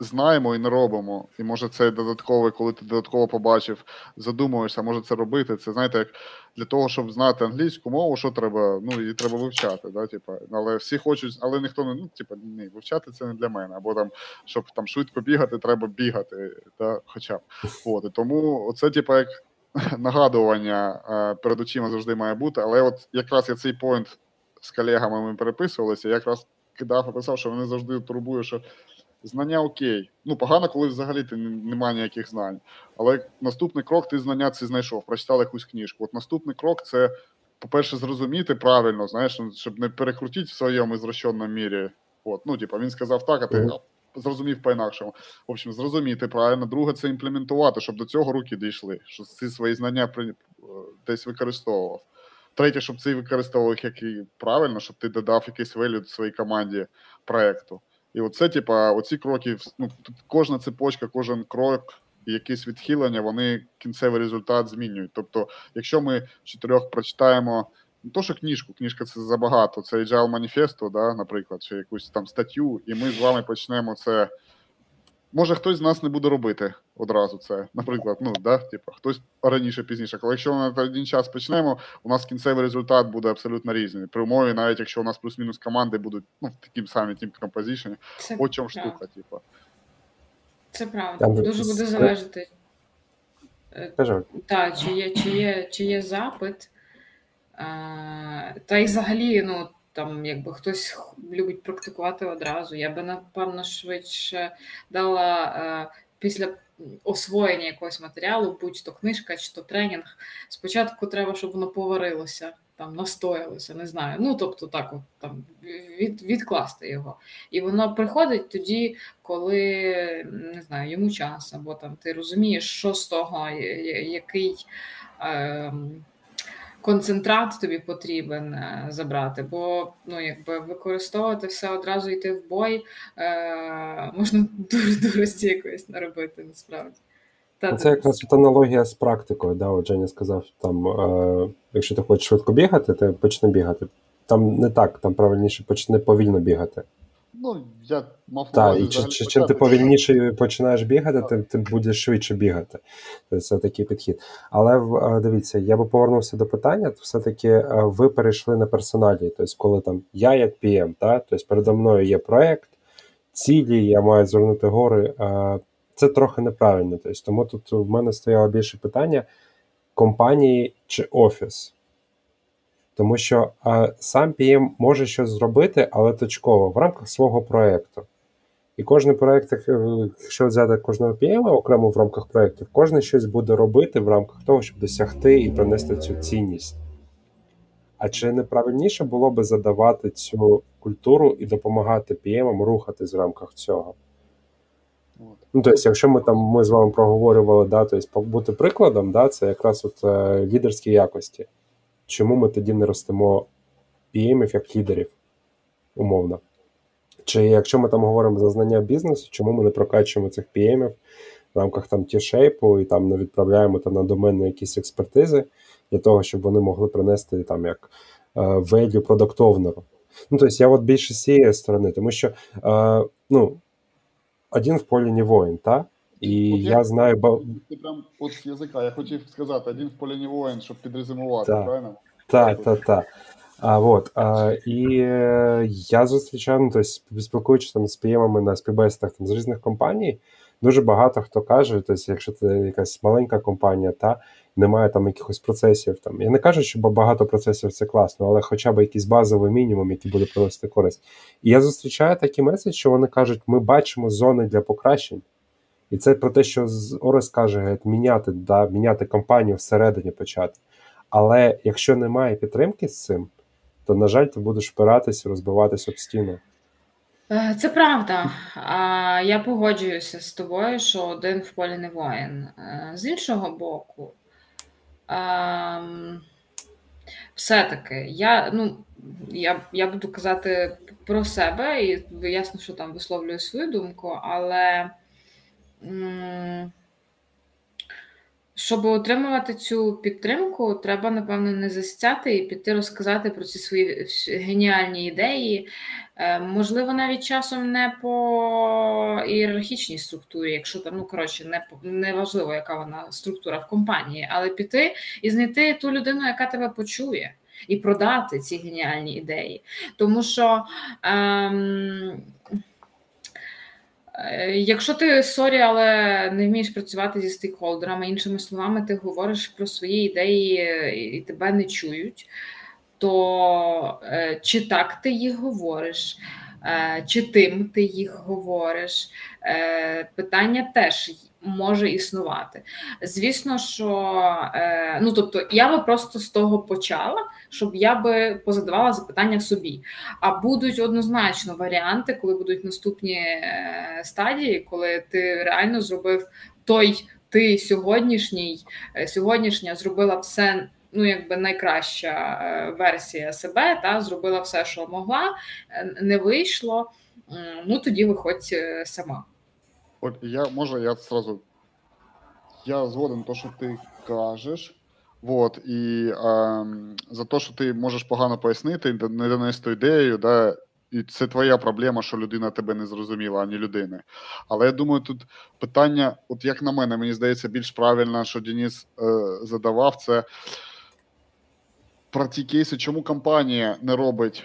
знаємо і не робимо, і може це додатково, коли ти додатково побачив, задумуєшся, може це робити. Це знаєте, як для того, щоб знати англійську мову, що треба, ну її треба вивчати. Да, типу. Але всі хочуть, але ніхто не ну, типу, ні, вивчати це не для мене. Або там, щоб там швидко бігати, треба бігати. Да, Хоча б. От, і тому це, типу, як. (laughs) нагадування е, перед очима завжди має бути. Але от якраз я цей поінт з колегами ми переписувалися, якраз кидав і писав, що вони завжди турбують, що знання окей. Ну, погано, коли взагалі ти немає ніяких знань. Але наступний крок ти знання це знайшов, прочитав якусь книжку. От наступний крок це, по-перше, зрозуміти правильно, знаєш, щоб не перекрутити в своєму зрощеному мірі. От, ну, типу, він сказав так, а ти зрозумів по-інакшому. В общем, зрозуміти правильно. Друге, це імплементувати, щоб до цього руки дійшли, щоб ці свої знання при десь використовував. Третє, щоб це використовував як і правильно, щоб ти додав якийсь велю своїй команді проекту. І оце, типа, оці кроки, ну, тут кожна цепочка, кожен крок, якісь відхилення, вони кінцевий результат змінюють. Тобто, якщо ми чотирьох прочитаємо не то, що книжку, книжка це забагато, це Agile Manifesto, да, наприклад, чи якусь там статтю, і ми з вами почнемо це. Може, хтось з нас не буде робити одразу це. Наприклад, ну да, типу, хтось раніше, пізніше. Але якщо ми на один час почнемо, у нас кінцевий результат буде абсолютно різний. При умові, навіть якщо у нас плюс-мінус команди будуть ну, в таким самі тім композишені, о чому штука, типу. Це правда. Дуже буде залежати. Кажу. Так, чи є, чи є, чи є запит. Та й взагалі, ну там, якби хтось любить практикувати одразу, я би напевно швидше дала е, після освоєння якогось матеріалу, будь-то книжка чи то тренінг. Спочатку треба, щоб воно поварилося, там настоялося, не знаю. Ну тобто, так от там від, відкласти його. І воно приходить тоді, коли не знаю, йому час, або там ти розумієш, що з того, який. Е, концентрат тобі потрібен е, забрати, бо ну якби використовувати все одразу йти в бой, е, можна (laughs) дуже дурості якоїсь наробити насправді. Та, Це якраз аналогія з практикою. Да, от Женя сказав, там, е, якщо ти хочеш швидко бігати, ти почни бігати. Там не так, там правильніше почни повільно бігати. Ну, я мав Так, і чи, чи, чим ти повільніше починаєш бігати, тим ти будеш швидше бігати. Це такий підхід. Але дивіться, я би повернувся до питання, то все-таки ви перейшли на персоналі. Тобто, коли там я як PM, та, тобто передо мною є проект, цілі, я маю звернути гори. Це трохи неправильно. Тобто, Тому тут в мене стояло більше питання: компанії чи офіс. Тому що а, сам PM може щось зробити, але точково в рамках свого проєкту. І кожен проєкт, якщо взяти кожного PM окремо в рамках проєктів, кожен щось буде робити в рамках того, щоб досягти і принести цю цінність. А чи не правильніше було би задавати цю культуру і допомагати PM рухатись в рамках цього? Ну, тобто, якщо ми там ми з вами проговорювали, да, тобто, бути прикладом, да, це якраз от е, лідерські якості чому ми тоді не ростемо PM-ів як лідерів, умовно? Чи якщо ми там говоримо за знання бізнесу, чому ми не прокачуємо цих PM-ів в рамках там T-Shape і там не відправляємо там на доменні якісь експертизи для того, щоб вони могли принести там як value product owner. Ну, тобто я от більше з цієї сторони, тому що е, ну, один в полі не воїн, так? І от я, я знаю. Ти прям от з язика, я хотів сказати, один в полі не воїн, щоб підрезумувати, правильно? Так, так, так. А, вот, а, І е, я зустрічаю, ну, тобто, спілкуючись там з піємами на співбесідах там, з різних компаній, дуже багато хто каже, тобто, якщо це якась маленька компанія, та немає там якихось процесів. Там. Я не кажу, що багато процесів це класно, але хоча б якийсь базовий мінімум, який буде приносити користь. І я зустрічаю такі меседж, що вони кажуть, ми бачимо зони для покращень. І це про те, що Орес каже, міняти да, міняти компанію всередині почати. Але якщо немає підтримки з цим, то, на жаль, ти будеш впиратися, розбиватися об стіну. Е, це правда. Я погоджуюся з тобою, що один в полі не воїн. Е, з іншого боку, ем, все-таки я ну, я, я буду казати про себе, і ясно, що там висловлюю свою думку, але. Щоб отримувати цю підтримку, треба, напевно, не застяти і піти розказати про ці свої геніальні ідеї. Е, можливо, навіть часом не по ієрархічній структурі, якщо там, ну коротше, не не важливо, яка вона структура в компанії, але піти і знайти ту людину, яка тебе почує, і продати ці геніальні ідеї. Тому що. Ем, якщо ти sorry, але не вмієш працювати зі стейкхолдерами, іншими словами, ти говориш про свої ідеї і тебе не чують, то е, чи так ти їх говориш, е, чи тим ти їх говориш. Е, питання теж може існувати. Звісно, що е, ну тобто я би просто з того почала, щоб я би позадавала запитання собі. А будуть однозначно варіанти, коли будуть наступні стадії, коли ти реально зробив той. Ти сьогоднішній сьогоднішня зробила все ну якби найкраща е, версія себе, та зробила все, що могла, е, не вийшло. Ну тоді виходь е, сама. От я може, я сразу я згоден то, що ти кажеш. Вот, і е, за те, що ти можеш погано пояснити, не донести ідею, да, і це твоя проблема, що людина тебе не зрозуміла, а не людини. Але я думаю, тут питання, от як на мене, мені здається, більш правильно, що Денис е, задавав, це про ті кейси, чому компанія не робить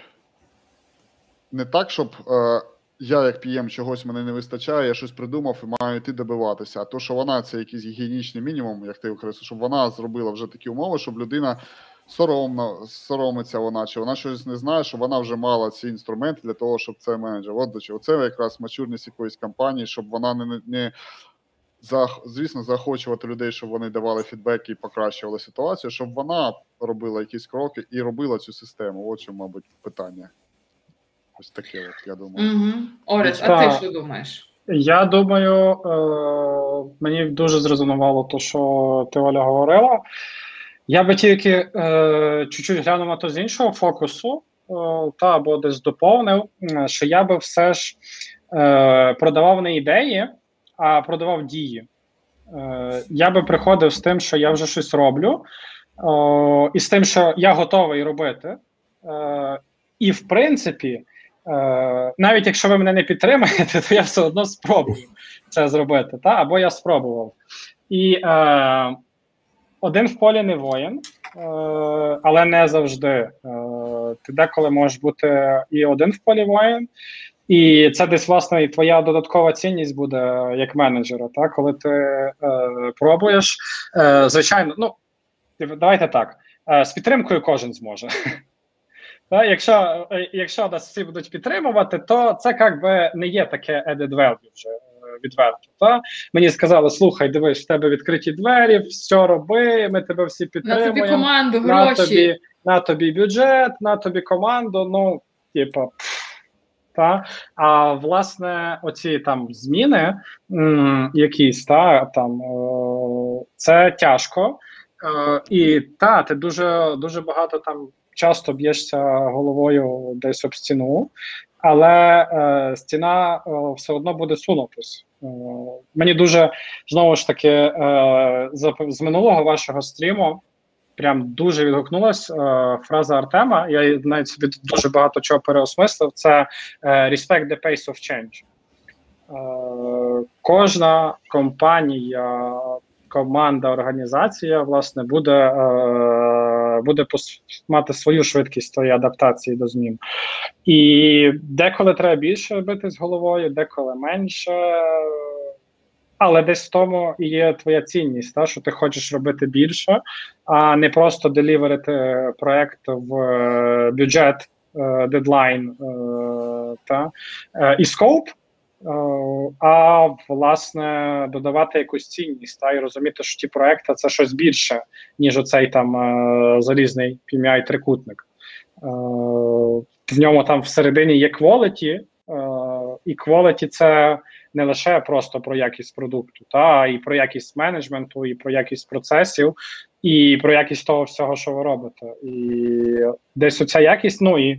не так, щоб е, я, як п'єм, чогось мене не вистачає, я щось придумав і маю йти добиватися. А то, що вона це якийсь гігієнічний мінімум, як ти використовуєш, щоб вона зробила вже такі умови, щоб людина соромно соромиться вона, чи вона щось не знає, що вона вже мала ці інструменти для того, щоб це менеджер. От до чого це якраз мачурність якоїсь компанії, щоб вона не не звісно, заохочувати людей, щоб вони давали фідбек і покращували ситуацію, щоб вона робила якісь кроки і робила цю систему. От що, мабуть, питання. Ось таке, от, я думаю. Угу. Орес, а ти що думаєш? Я думаю, е- мені дуже зрезонувало те, що ти Оля говорила. Я би тільки е- чуть-чуть глянув на то з іншого фокусу, е- та або десь доповнив, що я би все ж е- продавав не ідеї а продавав дії. Е, Я би приходив з тим, що я вже щось роблю, і з тим, що я готовий робити. Е, І в принципі, е, навіть якщо ви мене не підтримаєте, то я все одно спробую це зробити. Та? Або я спробував. І один в полі не воїн, але не завжди. Ти деколи можеш бути і один в полі воїн, і це десь власне і твоя додаткова цінність буде як менеджера. Так? Коли ти е, пробуєш, е, звичайно, ну давайте так. Е, з підтримкою кожен зможе. (laughs) Якщо е, якщо нас всі будуть підтримувати, то це як би не є таке added value вже е, відверто. Та? Мені сказали: слухай, дивись, в тебе відкриті двері, все роби, ми тебе всі підтримуємо. На тобі команду, гроші. На тобі, на тобі бюджет, на тобі команду. Ну, типа. Та? А власне, оці там зміни м, якісь та там о, це тяжко. Е, і та, ти дуже дуже багато там часто б'єшся головою десь об стіну, але е, стіна е, все одно буде сунутись. Мені дуже знову ж таки е, з минулого вашого стріму прям дуже відгукнулась е, фраза Артема. Я навіть собі дуже багато чого переосмислив. Це е, respect the pace of change. Е, кожна компанія, команда, організація власне буде е, буде мати свою швидкість своєї адаптації до змін. І деколи треба більше робити з головою, деколи менше. Але десь в тому і є твоя цінність, та, що ти хочеш робити більше, а не просто деліверити проект в е, бюджет, е, дедлайн е, та, і скоп, а власне додавати якусь цінність та, і розуміти, що ті проекти це щось більше, ніж оцей там залізний pmi трикутник. В ньому там всередині є quality, і quality – це не лише просто про якість продукту, та і про якість менеджменту, і про якість процесів, і про якість того всього, що ви робите. І десь оця якість. Ну і е,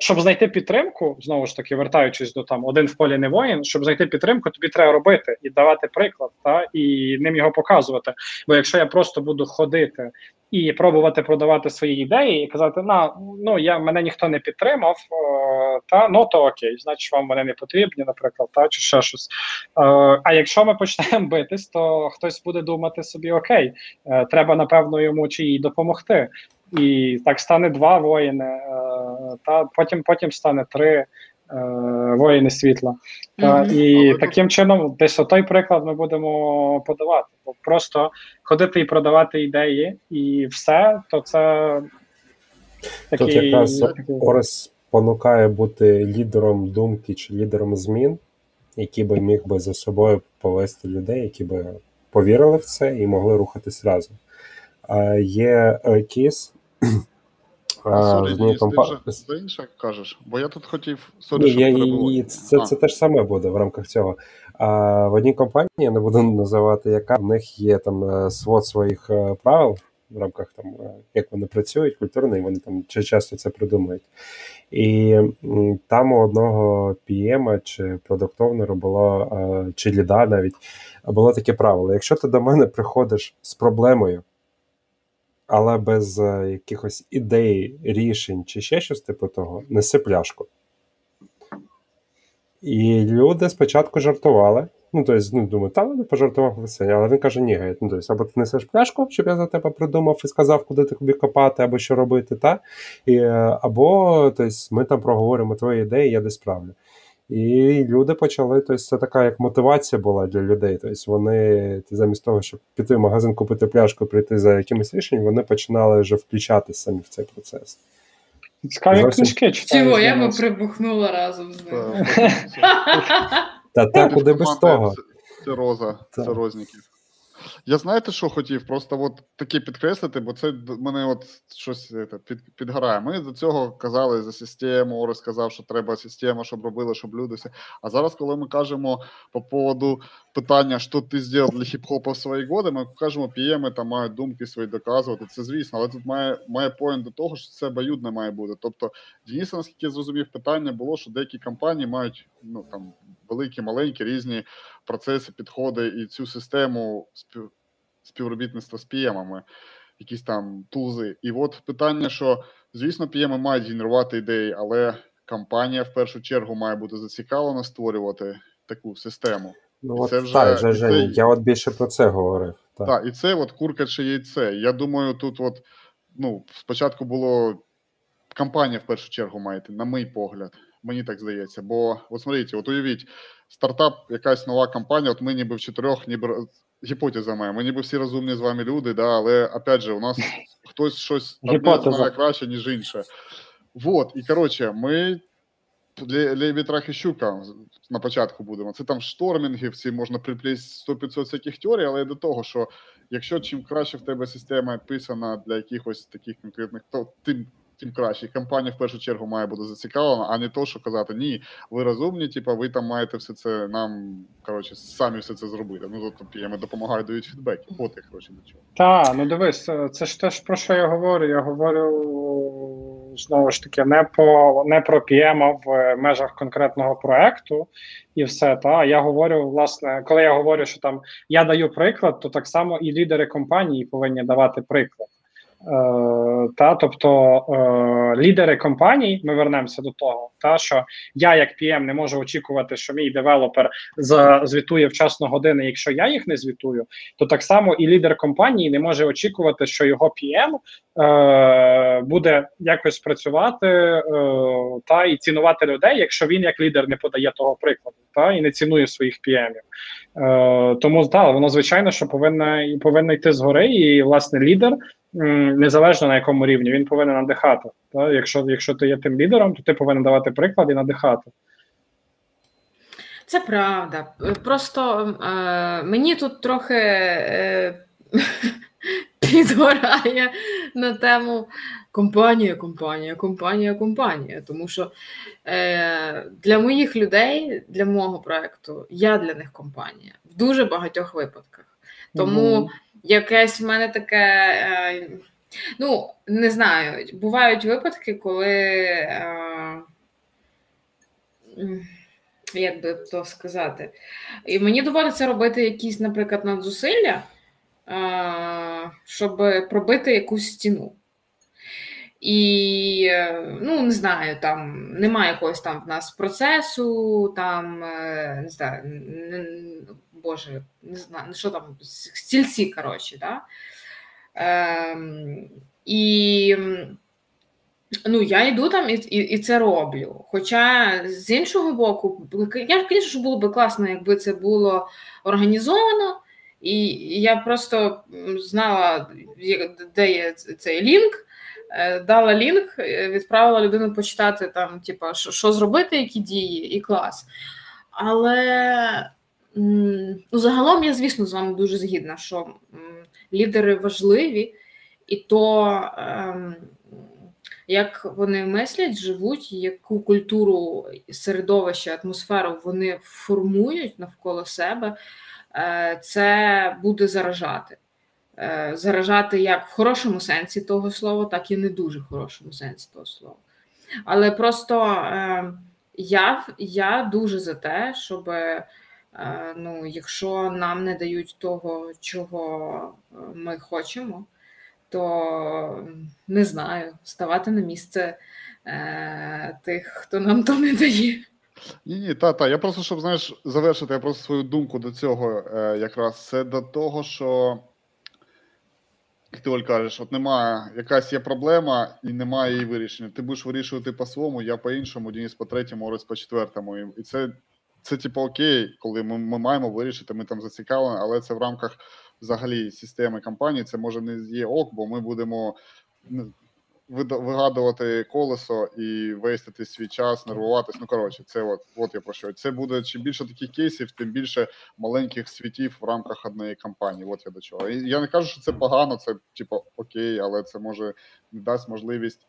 щоб знайти підтримку, знову ж таки, вертаючись до там один в полі не воїн, щоб знайти підтримку, тобі треба робити і давати приклад, та і ним його показувати. Бо якщо я просто буду ходити і пробувати продавати свої ідеї, і казати, на ну я мене ніхто не підтримав, о, та ну то окей, значить вам вони не потрібні, наприклад, та чи ще щось. О, а якщо ми почнемо (laughs) битись, то хтось буде думати собі: окей, е, треба напевно йому чи їй допомогти. І так стане два воїни, е, та потім потім стане три. Е, воїни світла. Mm-hmm. І таким чином, десь той приклад ми будемо подавати. Бо просто ходити і продавати ідеї, і все, то це такий... Тут якраз Орес понукає бути лідером думки чи лідером змін, який би міг би за собою повести людей, які би повірили в це і могли рухатись разом. Є кейс. Sorry, компа... ти інше кажеш, бо я тут хотів Sorry, щоб я, Це це те ж саме буде в рамках цього. А В одній компанії, я не буду називати, яка в них є там е, свод своїх е, правил в рамках там, е, як вони працюють, культурно, і вони там часто це придумують. І там у одного PM чи product owner а було, чи ліда навіть було таке правило: якщо ти до мене приходиш з проблемою, але без якихось ідей, рішень чи ще щось типу того, неси пляшку. І люди спочатку жартували. Ну, тобто, ну, думаю, та ладно, пожартував веселі, але він каже, ні, ну, тобто, або ти несеш пляшку, щоб я за тебе придумав і сказав, куди ти тобі копати, або що робити, та? І, е, або тобто, ми там проговоримо твої ідеї, я десь справлю. І люди почали, тобто це така як мотивація була для людей. Тобто вони замість того, щоб піти в магазин, купити пляшку, прийти за якимось рішенням, вони починали вже включатися самі в цей процес. Цікаві книжки читаю. Чого, я би прибухнула разом з ним. (laughs) (laughs) Та так, куди без того. Це роза, це розників. Я знаєте, що хотів? Просто от таке підкреслити, бо це мене от щось під, підгорає. Ми до цього казали за систему, Орес сказав, що треба система, щоб робили, щоб люди все. А зараз, коли ми кажемо по поводу питання, що ти зробив для хіп-хопа в свої годи, ми кажемо, пієми там мають думки свої доказувати. Це звісно, але тут має має поінт до того, що це обоюдне має бути. Тобто, Дініса, наскільки я зрозумів, питання було, що деякі компанії мають ну там великі, маленькі різні процеси, підходи і цю систему спів, співробітництва з піємами, якісь там тулзи. І от питання, що звісно, пієми мають генерувати ідеї, але компанія в першу чергу має бути зацікавлена створювати таку систему. Ну, от, це вже, так, вже, це... Я от більше про це говорив. Так, так і це от курка чи яйце. Я думаю, тут от ну, спочатку було компанія в першу чергу має, на мій погляд. Мені так здається. Бо, от смотрите, от уявіть, стартап, якась нова компанія, от ми ніби в чотирьох, ніби гіпотеза моя, ми ніби всі розумні з вами люди, да, але опять же, у нас (laughs) хтось щось одне знає краще, ніж інше. Вот, і коротше, ми Леві Трахищука на початку будемо. Це там штормінги, всі можна приплісти 100-500 всяких теорій, але до того, що якщо чим краще в тебе система писана для якихось таких конкретних, то тим тим краще. Компанія в першу чергу має бути зацікавлена, а не то, що казати ні, ви розумні, типу, ви там маєте все це нам коротше самі все це зробити. Ну тобто я допомагаю, дають фідбеки. От я коротше до чого. Так, ну дивись, це ж теж про що я говорю. Я говорю знову ж таки не по не про PM в межах конкретного проекту і все. Та я говорю, власне, коли я говорю, що там я даю приклад, то так само і лідери компанії повинні давати приклад. Е, та тобто е, лідери компаній, ми вернемося до того, та що я, як PM, не можу очікувати, що мій девелопер звітує вчасно години. Якщо я їх не звітую, то так само і лідер компанії не може очікувати, що його PM е, буде якось працювати е, та і цінувати людей, якщо він як лідер не подає того прикладу, та і не цінує своїх PM-ів. Е, Тому так, воно звичайно, що повинна повинна йти згори, і власне лідер незалежно на якому рівні, він повинен надихати. Так? Якщо якщо ти є тим лідером, то ти повинен давати приклад і надихати. Це правда. Просто е, мені тут трохи е, (laughs) підгорає на тему компанія, компанія, компанія, компанія. Тому що е, для моїх людей, для мого проекту, я для них компанія в дуже багатьох випадках. Тому. Mm-hmm якесь в мене таке. Е, ну, не знаю, бувають випадки, коли. Е, як би то сказати, і мені доводиться робити якісь, наприклад, надзусилля, е, щоб пробити якусь стіну. І, ну, не знаю, там немає якогось там в нас процесу, там, не знаю, боже, не знаю, що там, стільці, коротше, да? Ем, І ну, я йду там і, і і, це роблю. Хоча з іншого боку, я звісно, було б класно, якби це було організовано, І я просто знала, де є цей лінк, е, дала лінк, е, відправила людину почитати там, що, що зробити, які дії, і клас. Але ну, загалом я, звісно, з вами дуже згідна, що лідери важливі, і то, ем, як вони мислять, живуть, яку культуру, середовище, атмосферу вони формують навколо себе. Е, це буде заражати. Е, заражати як в хорошому сенсі того слова, так і не дуже хорошому сенсі того слова. Але просто е, я я дуже за те, щоб ну, якщо нам не дають того, чого ми хочемо, то не знаю, ставати на місце тих, хто нам то не дає. Ні, та, та. Я просто, щоб знаєш, завершити я просто свою думку до цього, е, якраз це до того, що як ти Оль кажеш, от немає, якась є проблема і немає її вирішення. Ти будеш вирішувати по-своєму, я по-іншому, Дініс по третьому, Орес по четвертому. І це, це типу, окей, коли ми, ми маємо вирішити, ми там зацікавлені, але це в рамках взагалі системи компанії. Це може не є ок, бо ми будемо вигадувати колесо і вестити свій час, нервуватись. Ну коротше, це от от я про що. Це буде чим більше таких кейсів, тим більше маленьких світів в рамках однієї кампанії. От я до чого. Я не кажу, що це погано, це типу окей, але це може не дасть можливість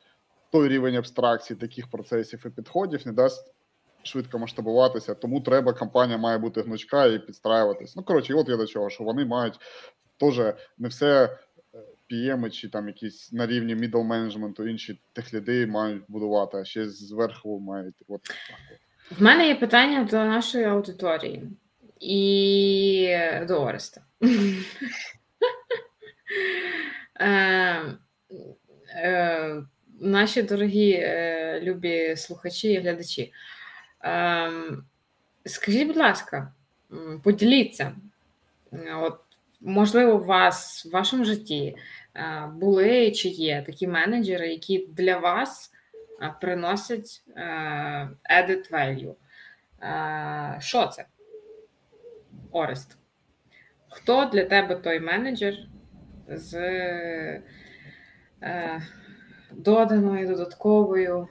той рівень абстракції таких процесів і підходів, не дасть. Швидко масштабуватися, тому треба компанія має бути гнучка і підстраюватись. Ну коротше, от я до чого, що вони мають теж не все PM чи там якісь на рівні middle менеджменту інші техліди мають будувати, а ще зверху мають. От. В мене є питання до нашої аудиторії і до Ореста. (laughs) Е, е, наші дорогі е, любі слухачі і глядачі. Скажіть, будь ласка, поділіться. От можливо, у вас в вашому житті е, були чи є такі менеджери, які для вас е, приносять е, added value. Що це? Орест? Хто для тебе той менеджер з доданою додатковою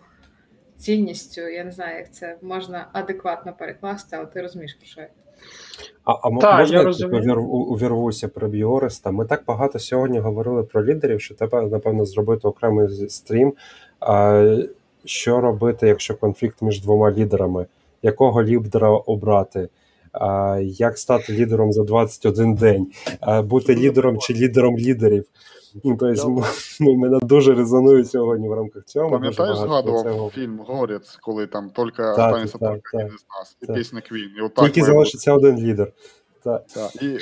цінністю? Я не знаю, як це можна адекватно перекласти, але ти розумієш, про що я. А а так, можна я типу, увірвуся про Біореста? Ми так багато сьогодні говорили про лідерів, що треба, напевно, зробити окремий стрім. А, Що робити, якщо конфлікт між двома лідерами? Якого лідера обрати? А, Як стати лідером за 21 день? А, Бути лідером чи лідером лідерів? Ну, тобто, (laughs) ну, мене дуже резонує сьогодні в рамках цього. Пам'ятаєш, згадував цього... фільм Горець, коли там тільки останеться тільки один з нас, і пісня Квін. І отак Тільки залишиться бути. один лідер. Так. Так. І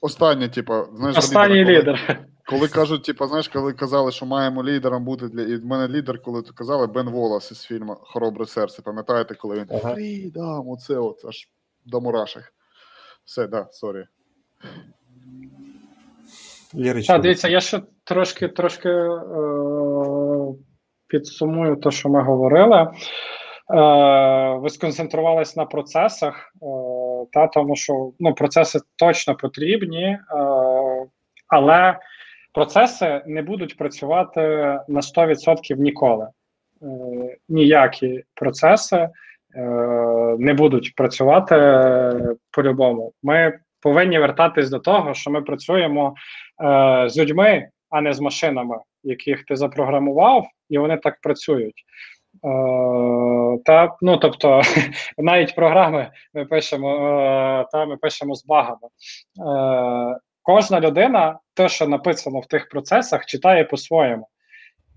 останнє, типу, знаєш, останній лідер. лідер. Коли кажуть, типу, знаєш, коли казали, що маємо лідером бути для. І в мене лідер, коли то казали, Бен Волос із фільму Хоробре серце. Пам'ятаєте, коли він ага. Фрідам, оце от аж до мурашек. Все, да, sorry. Ліричка. Так, дивіться, я ще трошки трошки е, підсумую те, що ми говорили. Е, Ви сконцентрувались на процесах, е, та тому що ну, процеси точно потрібні, е, але процеси не будуть працювати на 100% ніколи. Е, Ніякі процеси е, не будуть працювати по-любому. Ми повинні вертатись до того, що ми працюємо е, з людьми, а не з машинами, яких ти запрограмував, і вони так працюють. Е, та, ну, Тобто, (laughs) навіть програми ми пишемо е, та ми пишемо з багами. Е, Кожна людина, те, що написано в тих процесах, читає по-своєму.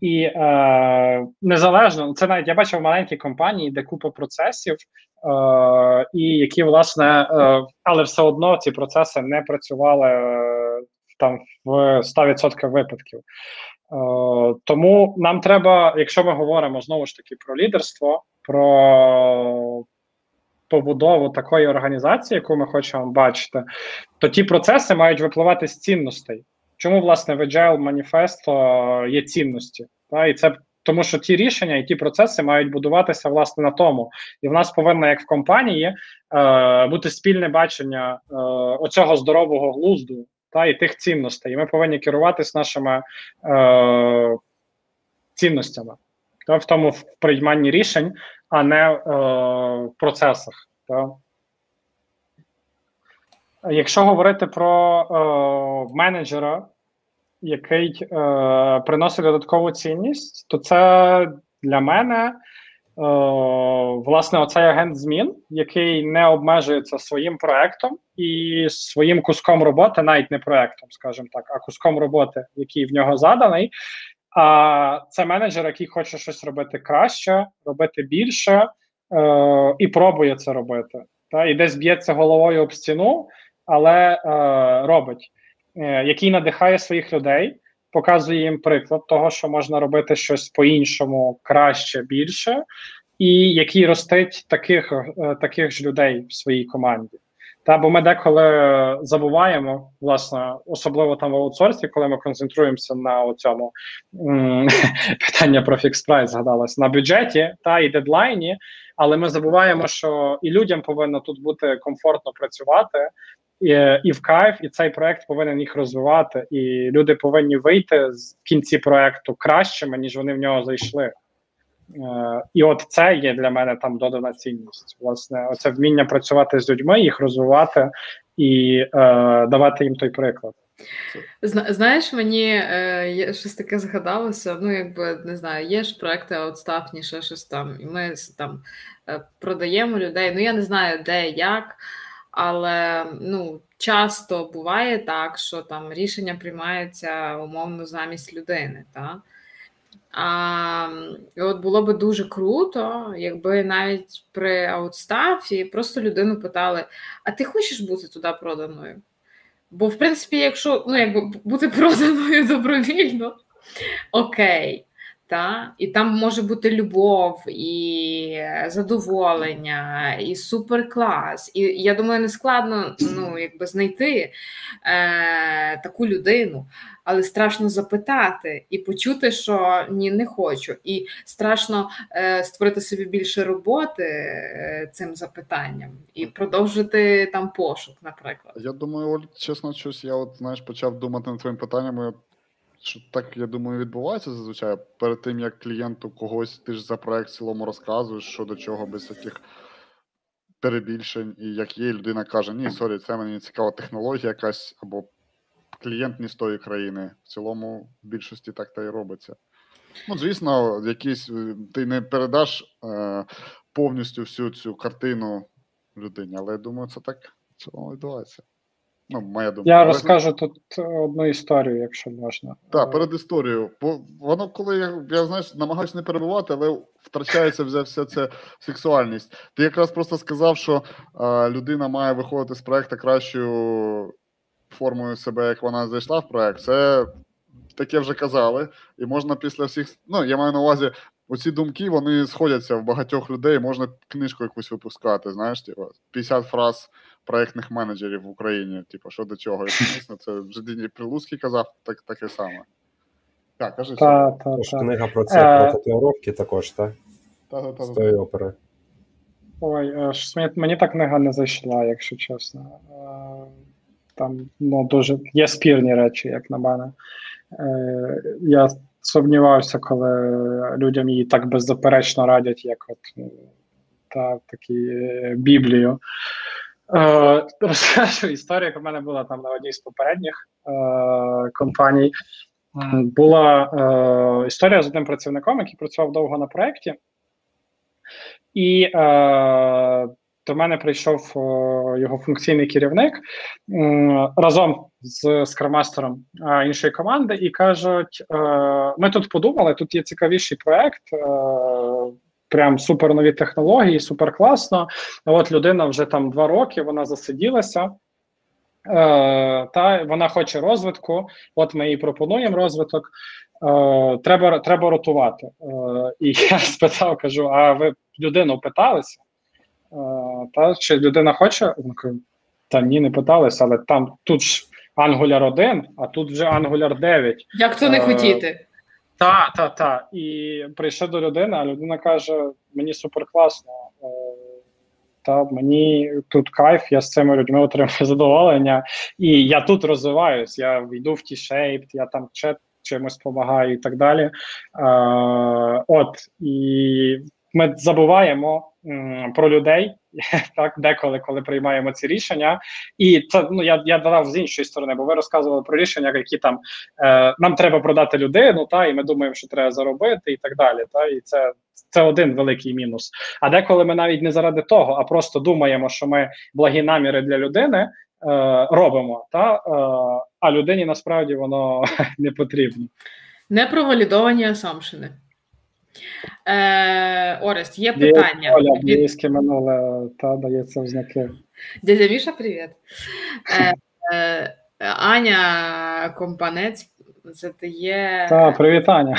І е, незалежно, це навіть я бачив маленькі компанії, де купа процесів, е, і які, власне, е, але все одно ці процеси не працювали там в 100% випадків. Е, тому нам треба, якщо ми говоримо знову ж таки про лідерство, про побудову такої організації, яку ми хочемо бачити, то ті процеси мають випливати з цінностей. Чому власне в Agile Manifesto є цінності? Та, І це тому що ті рішення і ті процеси мають будуватися власне на тому. І в нас повинно, як в компанії, е, бути спільне бачення е, оцього здорового глузду та і тих цінностей. І ми повинні керуватися нашими е, цінностями та, в тому в прийманні рішень, а не е, в процесах. Та. Якщо говорити про е, менеджера, який е, приносить додаткову цінність, то це для мене власне оцей агент змін, який не обмежується своїм проектом і своїм куском роботи, навіть не проектом, скажімо так, а куском роботи, який в нього заданий. А це менеджер, який хоче щось робити краще, робити більше е, і пробує це робити. Та і десь б'ється головою об стіну, але е, робить, е, який надихає своїх людей, показує їм приклад того, що можна робити щось по-іншому, краще, більше, і який ростить таких, е, таких ж людей в своїй команді. Та бо ми деколи забуваємо, власне, особливо там в аутсорсі, коли ми концентруємося на цьому (laughs) питання про фікс прайс згадалось на бюджеті та і дедлайні, але ми забуваємо, що і людям повинно тут бути комфортно працювати, і, і в кайф, і цей проект повинен їх розвивати. І люди повинні вийти з кінці проекту кращими, ніж вони в нього зайшли. Е, і от це є для мене там додана цінність. Власне, оце вміння працювати з людьми, їх розвивати і е, давати їм той приклад. Знаєш, мені е, щось таке згадалося. Ну, якби не знаю, є ж проекти ще щось там, і ми там е, продаємо людей. Ну я не знаю, де як, але ну, часто буває так, що там рішення приймається умовно замість людини. так? А, і От було би дуже круто, якби навіть при аутстафі просто людину питали: а ти хочеш бути туди проданою? Бо, в принципі, якщо ну, якби бути проданою (laughs) добровільно, окей. Та? І там може бути любов, і задоволення, і суперклас. І я думаю, не складно ну, якби знайти е, таку людину, але страшно запитати і почути, що ні, не хочу. І страшно е, створити собі більше роботи е, цим запитанням і продовжити там пошук, наприклад. Я думаю, Оль, чесно, щось я от знаєш, почав думати над твоїм питанням що так, я думаю, відбувається зазвичай. Перед тим, як клієнту когось ти ж за проект в цілому розказуєш, що до чого без таких перебільшень, і як є, людина каже: Ні, sorry, це мені цікава технологія якась, або клієнт не з тої країни. В цілому, в більшості так та й робиться. Ну, звісно, якісь е, ти не передаш е, повністю всю цю картину людині, але я думаю, це так в цілому відбувається. Ну, моя думка. Я розкажу тут одну історію, якщо можна. Так, перед історією. Бо воно, коли я я знаєш, намагаюся не перебувати, але втрачається вся, вся ця сексуальність. Ти якраз просто сказав, що а, людина має виходити з проекту кращою формою себе, як вона зайшла в проект. Це таке вже казали. І можна після всіх. Ну, я маю на увазі, оці думки вони сходяться в багатьох людей. Можна книжку якусь випускати. Знаєш, 50 типу, фраз проєктних менеджерів в Україні. Типу, що до чого? Дійсно, це вже Діні Прилуцький казав так, таке саме. Так, кажи. Та, та, та. Книга про це е, про татуїровки також, так? З тої опери. Ой, е, щось мені, та книга не зайшла, якщо чесно. Е, там ну, дуже є спірні речі, як на мене. Я сумнівався, коли людям її так беззаперечно радять, як от ну, та такі Біблію. Е, Розкажу історію, яка в мене була там на одній з попередніх е, компаній. Була е, історія з одним працівником, який працював довго на проєкті, і е, до мене прийшов е, його функційний керівник е, разом з скрамастером іншої команди, і кажуть: ми тут подумали, тут є цікавіший проєкт, прям супер нові технології, супер класно. От людина вже там два роки, вона засиділася. Е, Та вона хоче розвитку. От ми їй пропонуємо розвиток. Е, Треба треба ротувати. Е, І (laughs) я спитав, кажу: а ви людину питалися? Е, та Чи людина хоче? Та ні, не питалися, але там тут ж Angular 1, а тут вже Angular 9. Як то не е, хотіти? Та, та, та. І прийшов до людини, а людина каже: мені супер класно. е, Та мені тут кайф, я з цими людьми отримую (laughs) задоволення, і я тут розвиваюсь. Я війду в ті шейп, я там чимось допомагаю і так далі. Е, от і ми забуваємо м, про людей (laughs) так деколи, коли приймаємо ці рішення. І це ну я я додав з іншої сторони, бо ви розказували про рішення, які там е, нам треба продати людину, та і ми думаємо, що треба заробити, і так далі. Та і це. Це один великий мінус. А деколи ми навіть не заради того, а просто думаємо, що ми благі наміри для людини е, робимо, та е, а людині насправді воно (laughs) не потрібно. Непровалідовані асампшени. Е, Орест, є Є питання. Оля, Від... близьке минуле та дається в знаки. Дядя Міша, привіт. Е, е, Аня Компанець задає. Та привітання.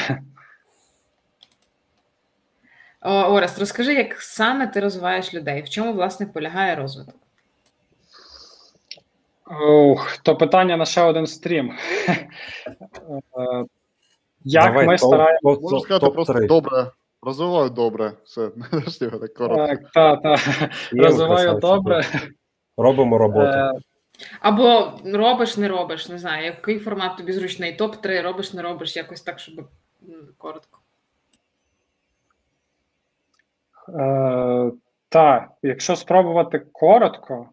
О, Орест, розкажи, як саме ти розвиваєш людей? В чому, власне, полягає розвиток? Ух, то питання на ще один стрім. Як Давай, ми топ- стараємося. топ- Можу топ- сказати просто добре. Розвиваю добре. Все, (laughs) не так коротко. Так, та, та. Є Розвиваю добре. Робимо роботу. Е, Або робиш, не робиш, не знаю, який формат тобі зручний. Топ-3 робиш, не робиш, якось так, щоб коротко. Е, так, якщо спробувати коротко,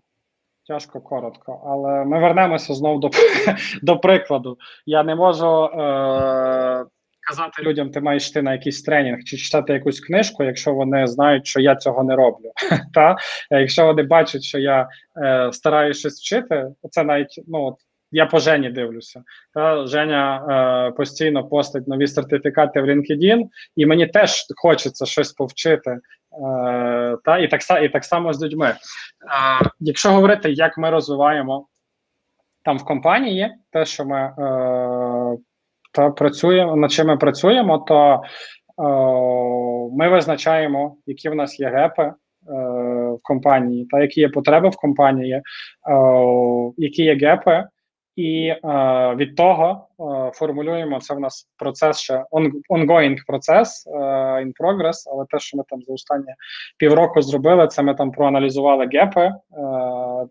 тяжко коротко, але ми вернемося знову до, (laughs) до прикладу. Я не можу е, казати людям, ти маєш йти на якийсь тренінг чи читати якусь книжку, якщо вони знають, що я цього не роблю. (laughs) Та? Якщо вони бачать, що я е, стараюся щось вчити, це навіть ну, я по Жені дивлюся. Та Женя е, постійно постить нові сертифікати в LinkedIn, і мені теж хочеться щось повчити. Е, та і так і так само з людьми. Е, якщо говорити, як ми розвиваємо там в компанії, те, що ми е, та працюємо, над чим ми працюємо, то е, ми визначаємо, які в нас є гепи е, в компанії, та які є потреби в компанії, е, які є гепи. І е, від того е, формулюємо це в нас процес ще on, ongoing процес е, in progress, але те, що ми там за останні півроку зробили, це ми там проаналізували гепи, е,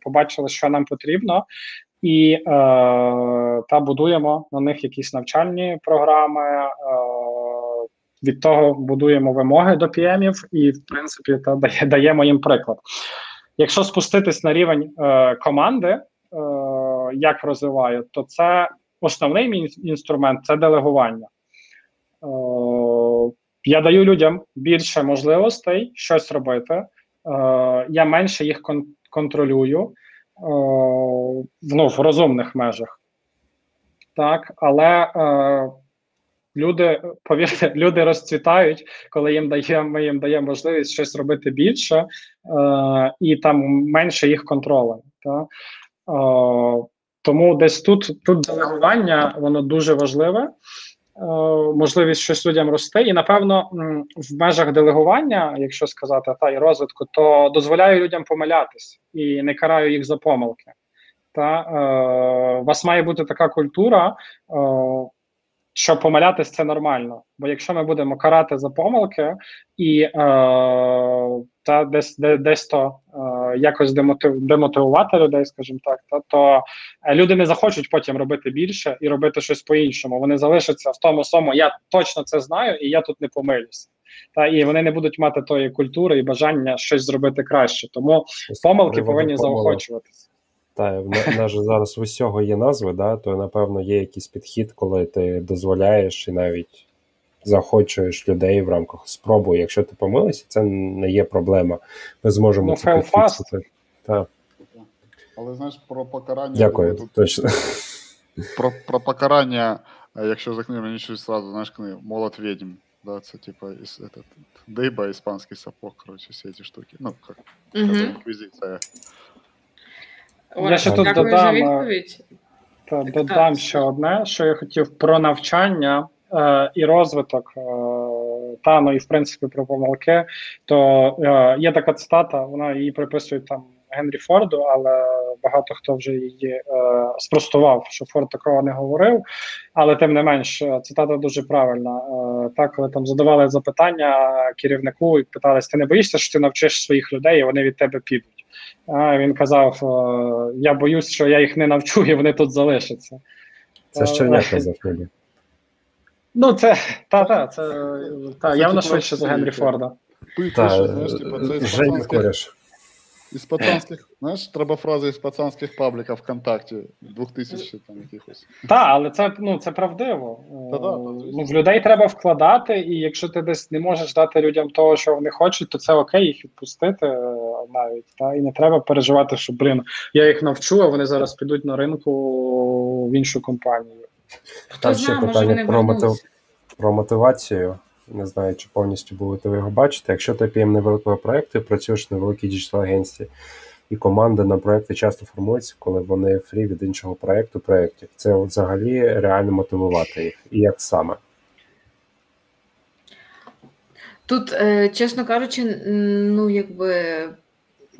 побачили, що нам потрібно, і е, та будуємо на них якісь навчальні програми. Е, від того будуємо вимоги до PM-ів і, в принципі, та дає, даємо їм приклад. Якщо спуститись на рівень е, команди, як розвиваю, то це основний мій інструмент це делегування. Е, я даю людям більше можливостей щось робити. Е, я менше їх контролюю е, ну, в розумних межах. Так, але люди, повірте, (laughs) люди розцвітають, коли їм дає, ми їм даємо можливість щось робити більше, і там менше їх контролем. Так? Тому десь тут, тут делегування воно дуже важливе. Е, можливість щось людям рости, і напевно в межах делегування, якщо сказати, та і розвитку, то дозволяю людям помилятись і не караю їх за помилки. Та е, у вас має бути така культура, е, що помилятись це нормально. Бо якщо ми будемо карати за помилки і е, та десь де, десь то е, якось демотив, демотивувати людей, скажімо так, та, то е, люди не захочуть потім робити більше і робити щось по-іншому. Вони залишаться в тому самому, я точно це знаю, і я тут не помилюся. Та і вони не будуть мати тої культури і бажання щось зробити краще. Тому помилки повинні заохочуватися. Та в нас зараз в усього є назви, да, то напевно є якийсь підхід, коли ти дозволяєш і навіть заохочуєш людей в рамках спробу. Якщо ти помилився, це не є проблема. Ми зможемо Ну, це підфіксити. Так, Але знаєш, про покарання. дякую. Тут Точно. (laughs) про, про покарання, е, якщо за книгу, мені щось сразу, знаєш, книгу «Молот ведьм». Да, це типа іс, этот, Дейба, іспанський сапог, короче, всі ці штуки. Ну, як Угу. це інквізиція. Я ще тут додам, е, відповідь. Та додам ще одне, що я хотів про навчання е, і розвиток, е, та ну і в принципі про помилки. То е, є така цитата, вона її приписують там Генрі Форду, але багато хто вже її е, спростував, що Форд такого не говорив. Але тим не менш, е, цитата дуже правильна. Е, так, коли там задавали запитання керівнику і питались, ти не боїшся, що ти навчиш своїх людей, і вони від тебе підуть. А він казав: е, Я боюсь, що я їх не навчу, і вони тут залишаться. Це ще не казав. Ну, це та, та, це та, Це явно типу швидше за Генрі. Форда. Пише, знаєш, типу, це із пацанських, із пацанських, знаєш, треба фрази із пацанських пабліків ВКонтакті, 2000 там якихось. Так, але це ну це правдиво. Та да, Е, ну, в людей треба вкладати, і якщо ти десь не можеш дати людям того, що вони хочуть, то це окей, їх відпустити е, навіть. Та? І не треба переживати, що блін, я їх навчу, а вони зараз підуть на ринку в іншу компанію. Там ще знає, питання про мотив... про мотивацію. Не знаю, чи повністю будете ви його бачити. Якщо ти PM невеликого проєкту і працюєш на великій діджитал агенції, і команда на проєкти часто формується, коли вони free від іншого проєкту проєктів. Це взагалі реально мотивувати їх. І як саме? Тут, е, чесно кажучи, ну якби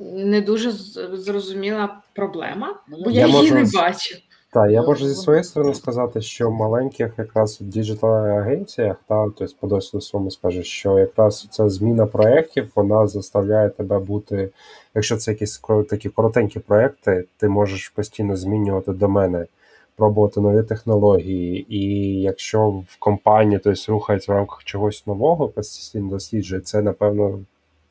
не дуже зрозуміла проблема, бо я я, її можу не бачу. Так, я Я можу зі своєї сторони сказати, що в маленьких якраз digital агенціях, та тобто по досвіду своєму скажу, що якраз ця зміна проєктів вона заставляє тебе бути, якщо це якісь такі коротенькі проєкти, ти можеш постійно змінювати домени, пробувати нові технології. І якщо в компанії тобто, рухається в рамках чогось нового, постійно досліджує, це напевно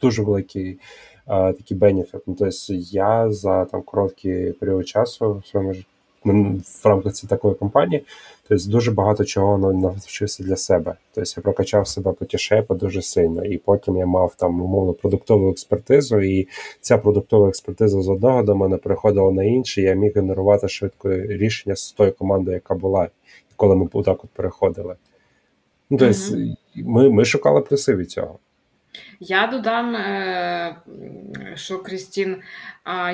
дуже великий. а, Такий бенефіт. Ну, тобто я за там короткий період часу в своєму житті в рамках цієї такої компанії, тобто дуже багато чого навчився для себе. Тобто я прокачав себе по тішепу дуже сильно, і потім я мав там умовно продуктову експертизу, і ця продуктова експертиза з одного до мене переходила на інший, я міг генерувати швидко рішення з тої команди, яка була, коли ми отак от переходили. Ну, тобто, Мгм. ми, ми шукали плюси від цього. Я додам, е, що Крістін,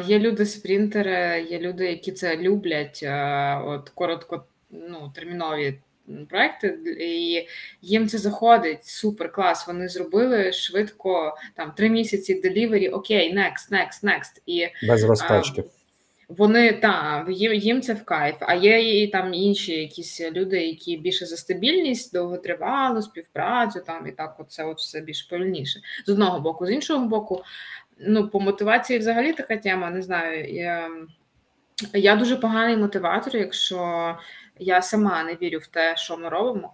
є люди-спринтери, є люди, які це люблять, е, от коротко ну, термінові проекти, і їм це заходить. Супер клас. Вони зробили швидко там три місяці делівері, окей, next, next, next. І Без розкачки. Вони та їм, їм це в кайф. А є і там інші якісь люди, які більше за стабільність, довготривалу співпрацю, там і так, от це от все більш повільніше. З одного боку, з іншого боку, ну по мотивації взагалі така тема. Не знаю. Я, я дуже поганий мотиватор, якщо я сама не вірю в те, що ми робимо.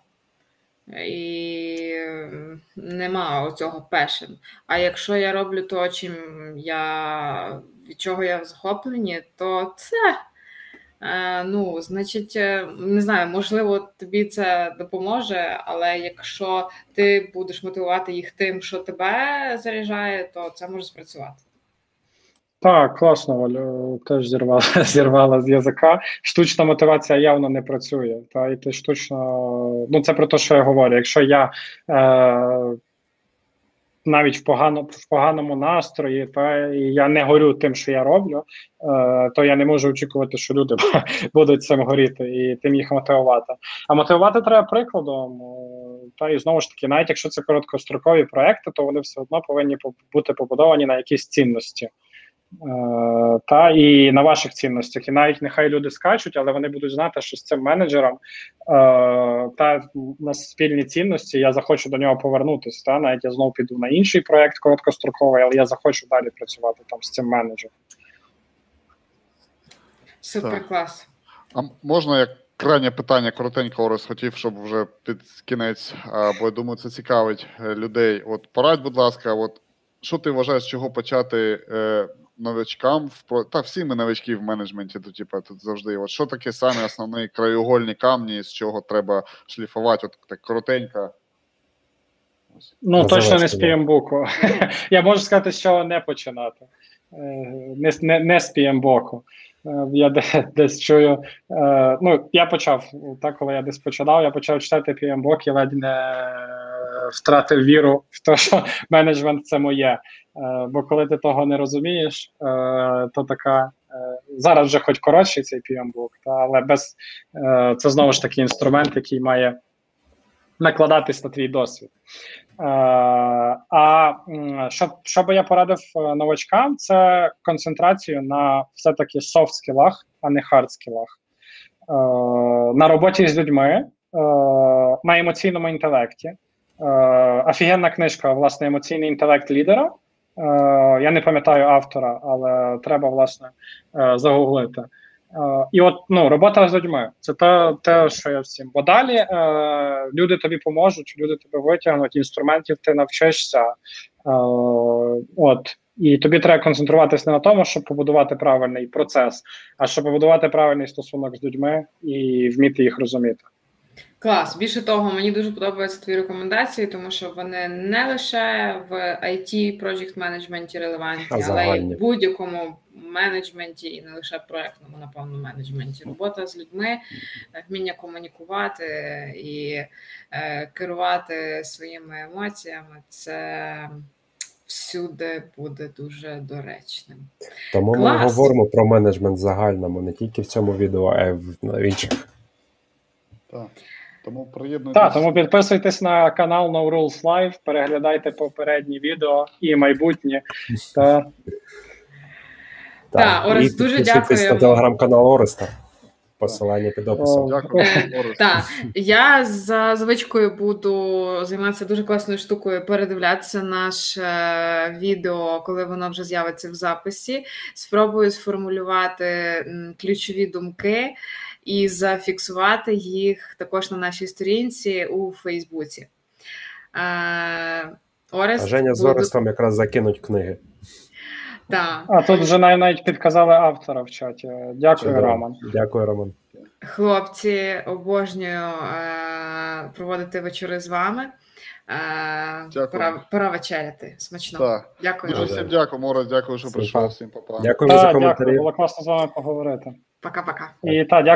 І нема оцього пешен. А якщо я роблю то, чим я від чого я в захопленні, то це е, ну, значить, е, не знаю, можливо, тобі це допоможе, але якщо ти будеш мотивувати їх тим, що тебе заряджає, то це може спрацювати. Так, класно, Оля, теж зірвала, (laughs) зірвала з язика. Штучна мотивація явно не працює. Та і ти штучно. Ну, це про те, що я говорю. Якщо я е, навіть в, погано, в поганому настрої, та і я не горю тим, що я роблю, е, то я не можу очікувати, що люди (laughs) будуть цим горіти і тим їх мотивувати. А мотивувати треба прикладом. е, Та і знову ж таки, навіть якщо це короткострокові проекти, то вони все одно повинні бути побудовані на якісь цінності. Е, та і на ваших цінностях, і навіть нехай люди скачуть, але вони будуть знати, що з цим менеджером е, та на спільні цінності я захочу до нього повернутися. Та навіть я знову піду на інший проект короткостроковий, але я захочу далі працювати там з цим менеджером. Супер клас. А можна як крайнє питання коротенько Орес хотів, щоб вже під кінець, бо я думаю, це цікавить е, людей. От порадь, будь ласка, от що ти вважаєш, з чого почати е, новачкам в та всі ми новачки в менеджменті, то типу, тут завжди. От що таке самі основні краєугольні камні, з чого треба шліфувати? От так коротенько. Ну На точно не з завершення. (laughs) Я можу сказати, з чого не починати. Е, Не, з- не, не з PMBOK. Е, Я де- (laughs) десь чую. е, Ну, я почав, так, коли я десь починав, я почав читати PMBOK і ледь не втратив віру в те, що менеджмент це моє. Е, Бо коли ти того не розумієш, е, то така. е, Зараз вже хоч коротший цей та, але без це знову ж таки інструмент, який має накладатись на твій досвід. А що, що би я порадив новачкам, це концентрацію на все-таки soft skill-ах, а не hard skill-ах. На роботі з людьми, на емоційному інтелекті. Е, офігенна книжка, власне, емоційний інтелект лідера. Е, я не пам'ятаю автора, але треба, власне, е, загуглити. І от ну, робота з людьми це те, те, що я всім. Бо далі люди тобі поможуть, люди тебе витягнуть, інструментів ти навчишся. От. І тобі треба концентруватися не на тому, щоб побудувати правильний процес, а щоб побудувати правильний стосунок з людьми і вміти їх розуміти. Клас. Більше того, мені дуже подобаються твої рекомендації, тому що вони не лише в IT project менеджменті релевантні, А але й в будь-якому менеджменті, і не лише проектному, напевно, менеджменті. Робота з людьми, вміння комунікувати і е, керувати своїми емоціями це всюди буде дуже доречним. Тому ми говоримо про менеджмент загальному, не тільки в цьому відео, а й в в інших. Так. Тому приєднуйтесь. Так, тому підписуйтесь на канал No Rules Live, переглядайте попередні відео і майбутнє. Та Так, Орес, і дуже підписуйтесь дякуємо. на телеграм-канал Ореста. Посилання під описом. Дякую, Так, я за звичкою буду займатися дуже класною штукою, передивлятися наше відео, коли воно вже з'явиться в записі. Спробую сформулювати ключові думки і зафіксувати їх також на нашій сторінці у Фейсбуці. Е, Орест, А Женя з буду- якраз закинуть книги. Так. А тут вже навіть підказали автора в чаті. Дякую, Чудово. Роман. Дякую, Роман. Хлопці, обожнюю е, проводити вечори з вами. Е, Дякую. пора, пора вечеряти. Смачно. Так. Дякую. Дуже всім дякую, Морес, дякую, що прийшов. па. Всім па-па. Дякую за коментарі. дякую, було класно з вами поговорити. Пока-пока. І так,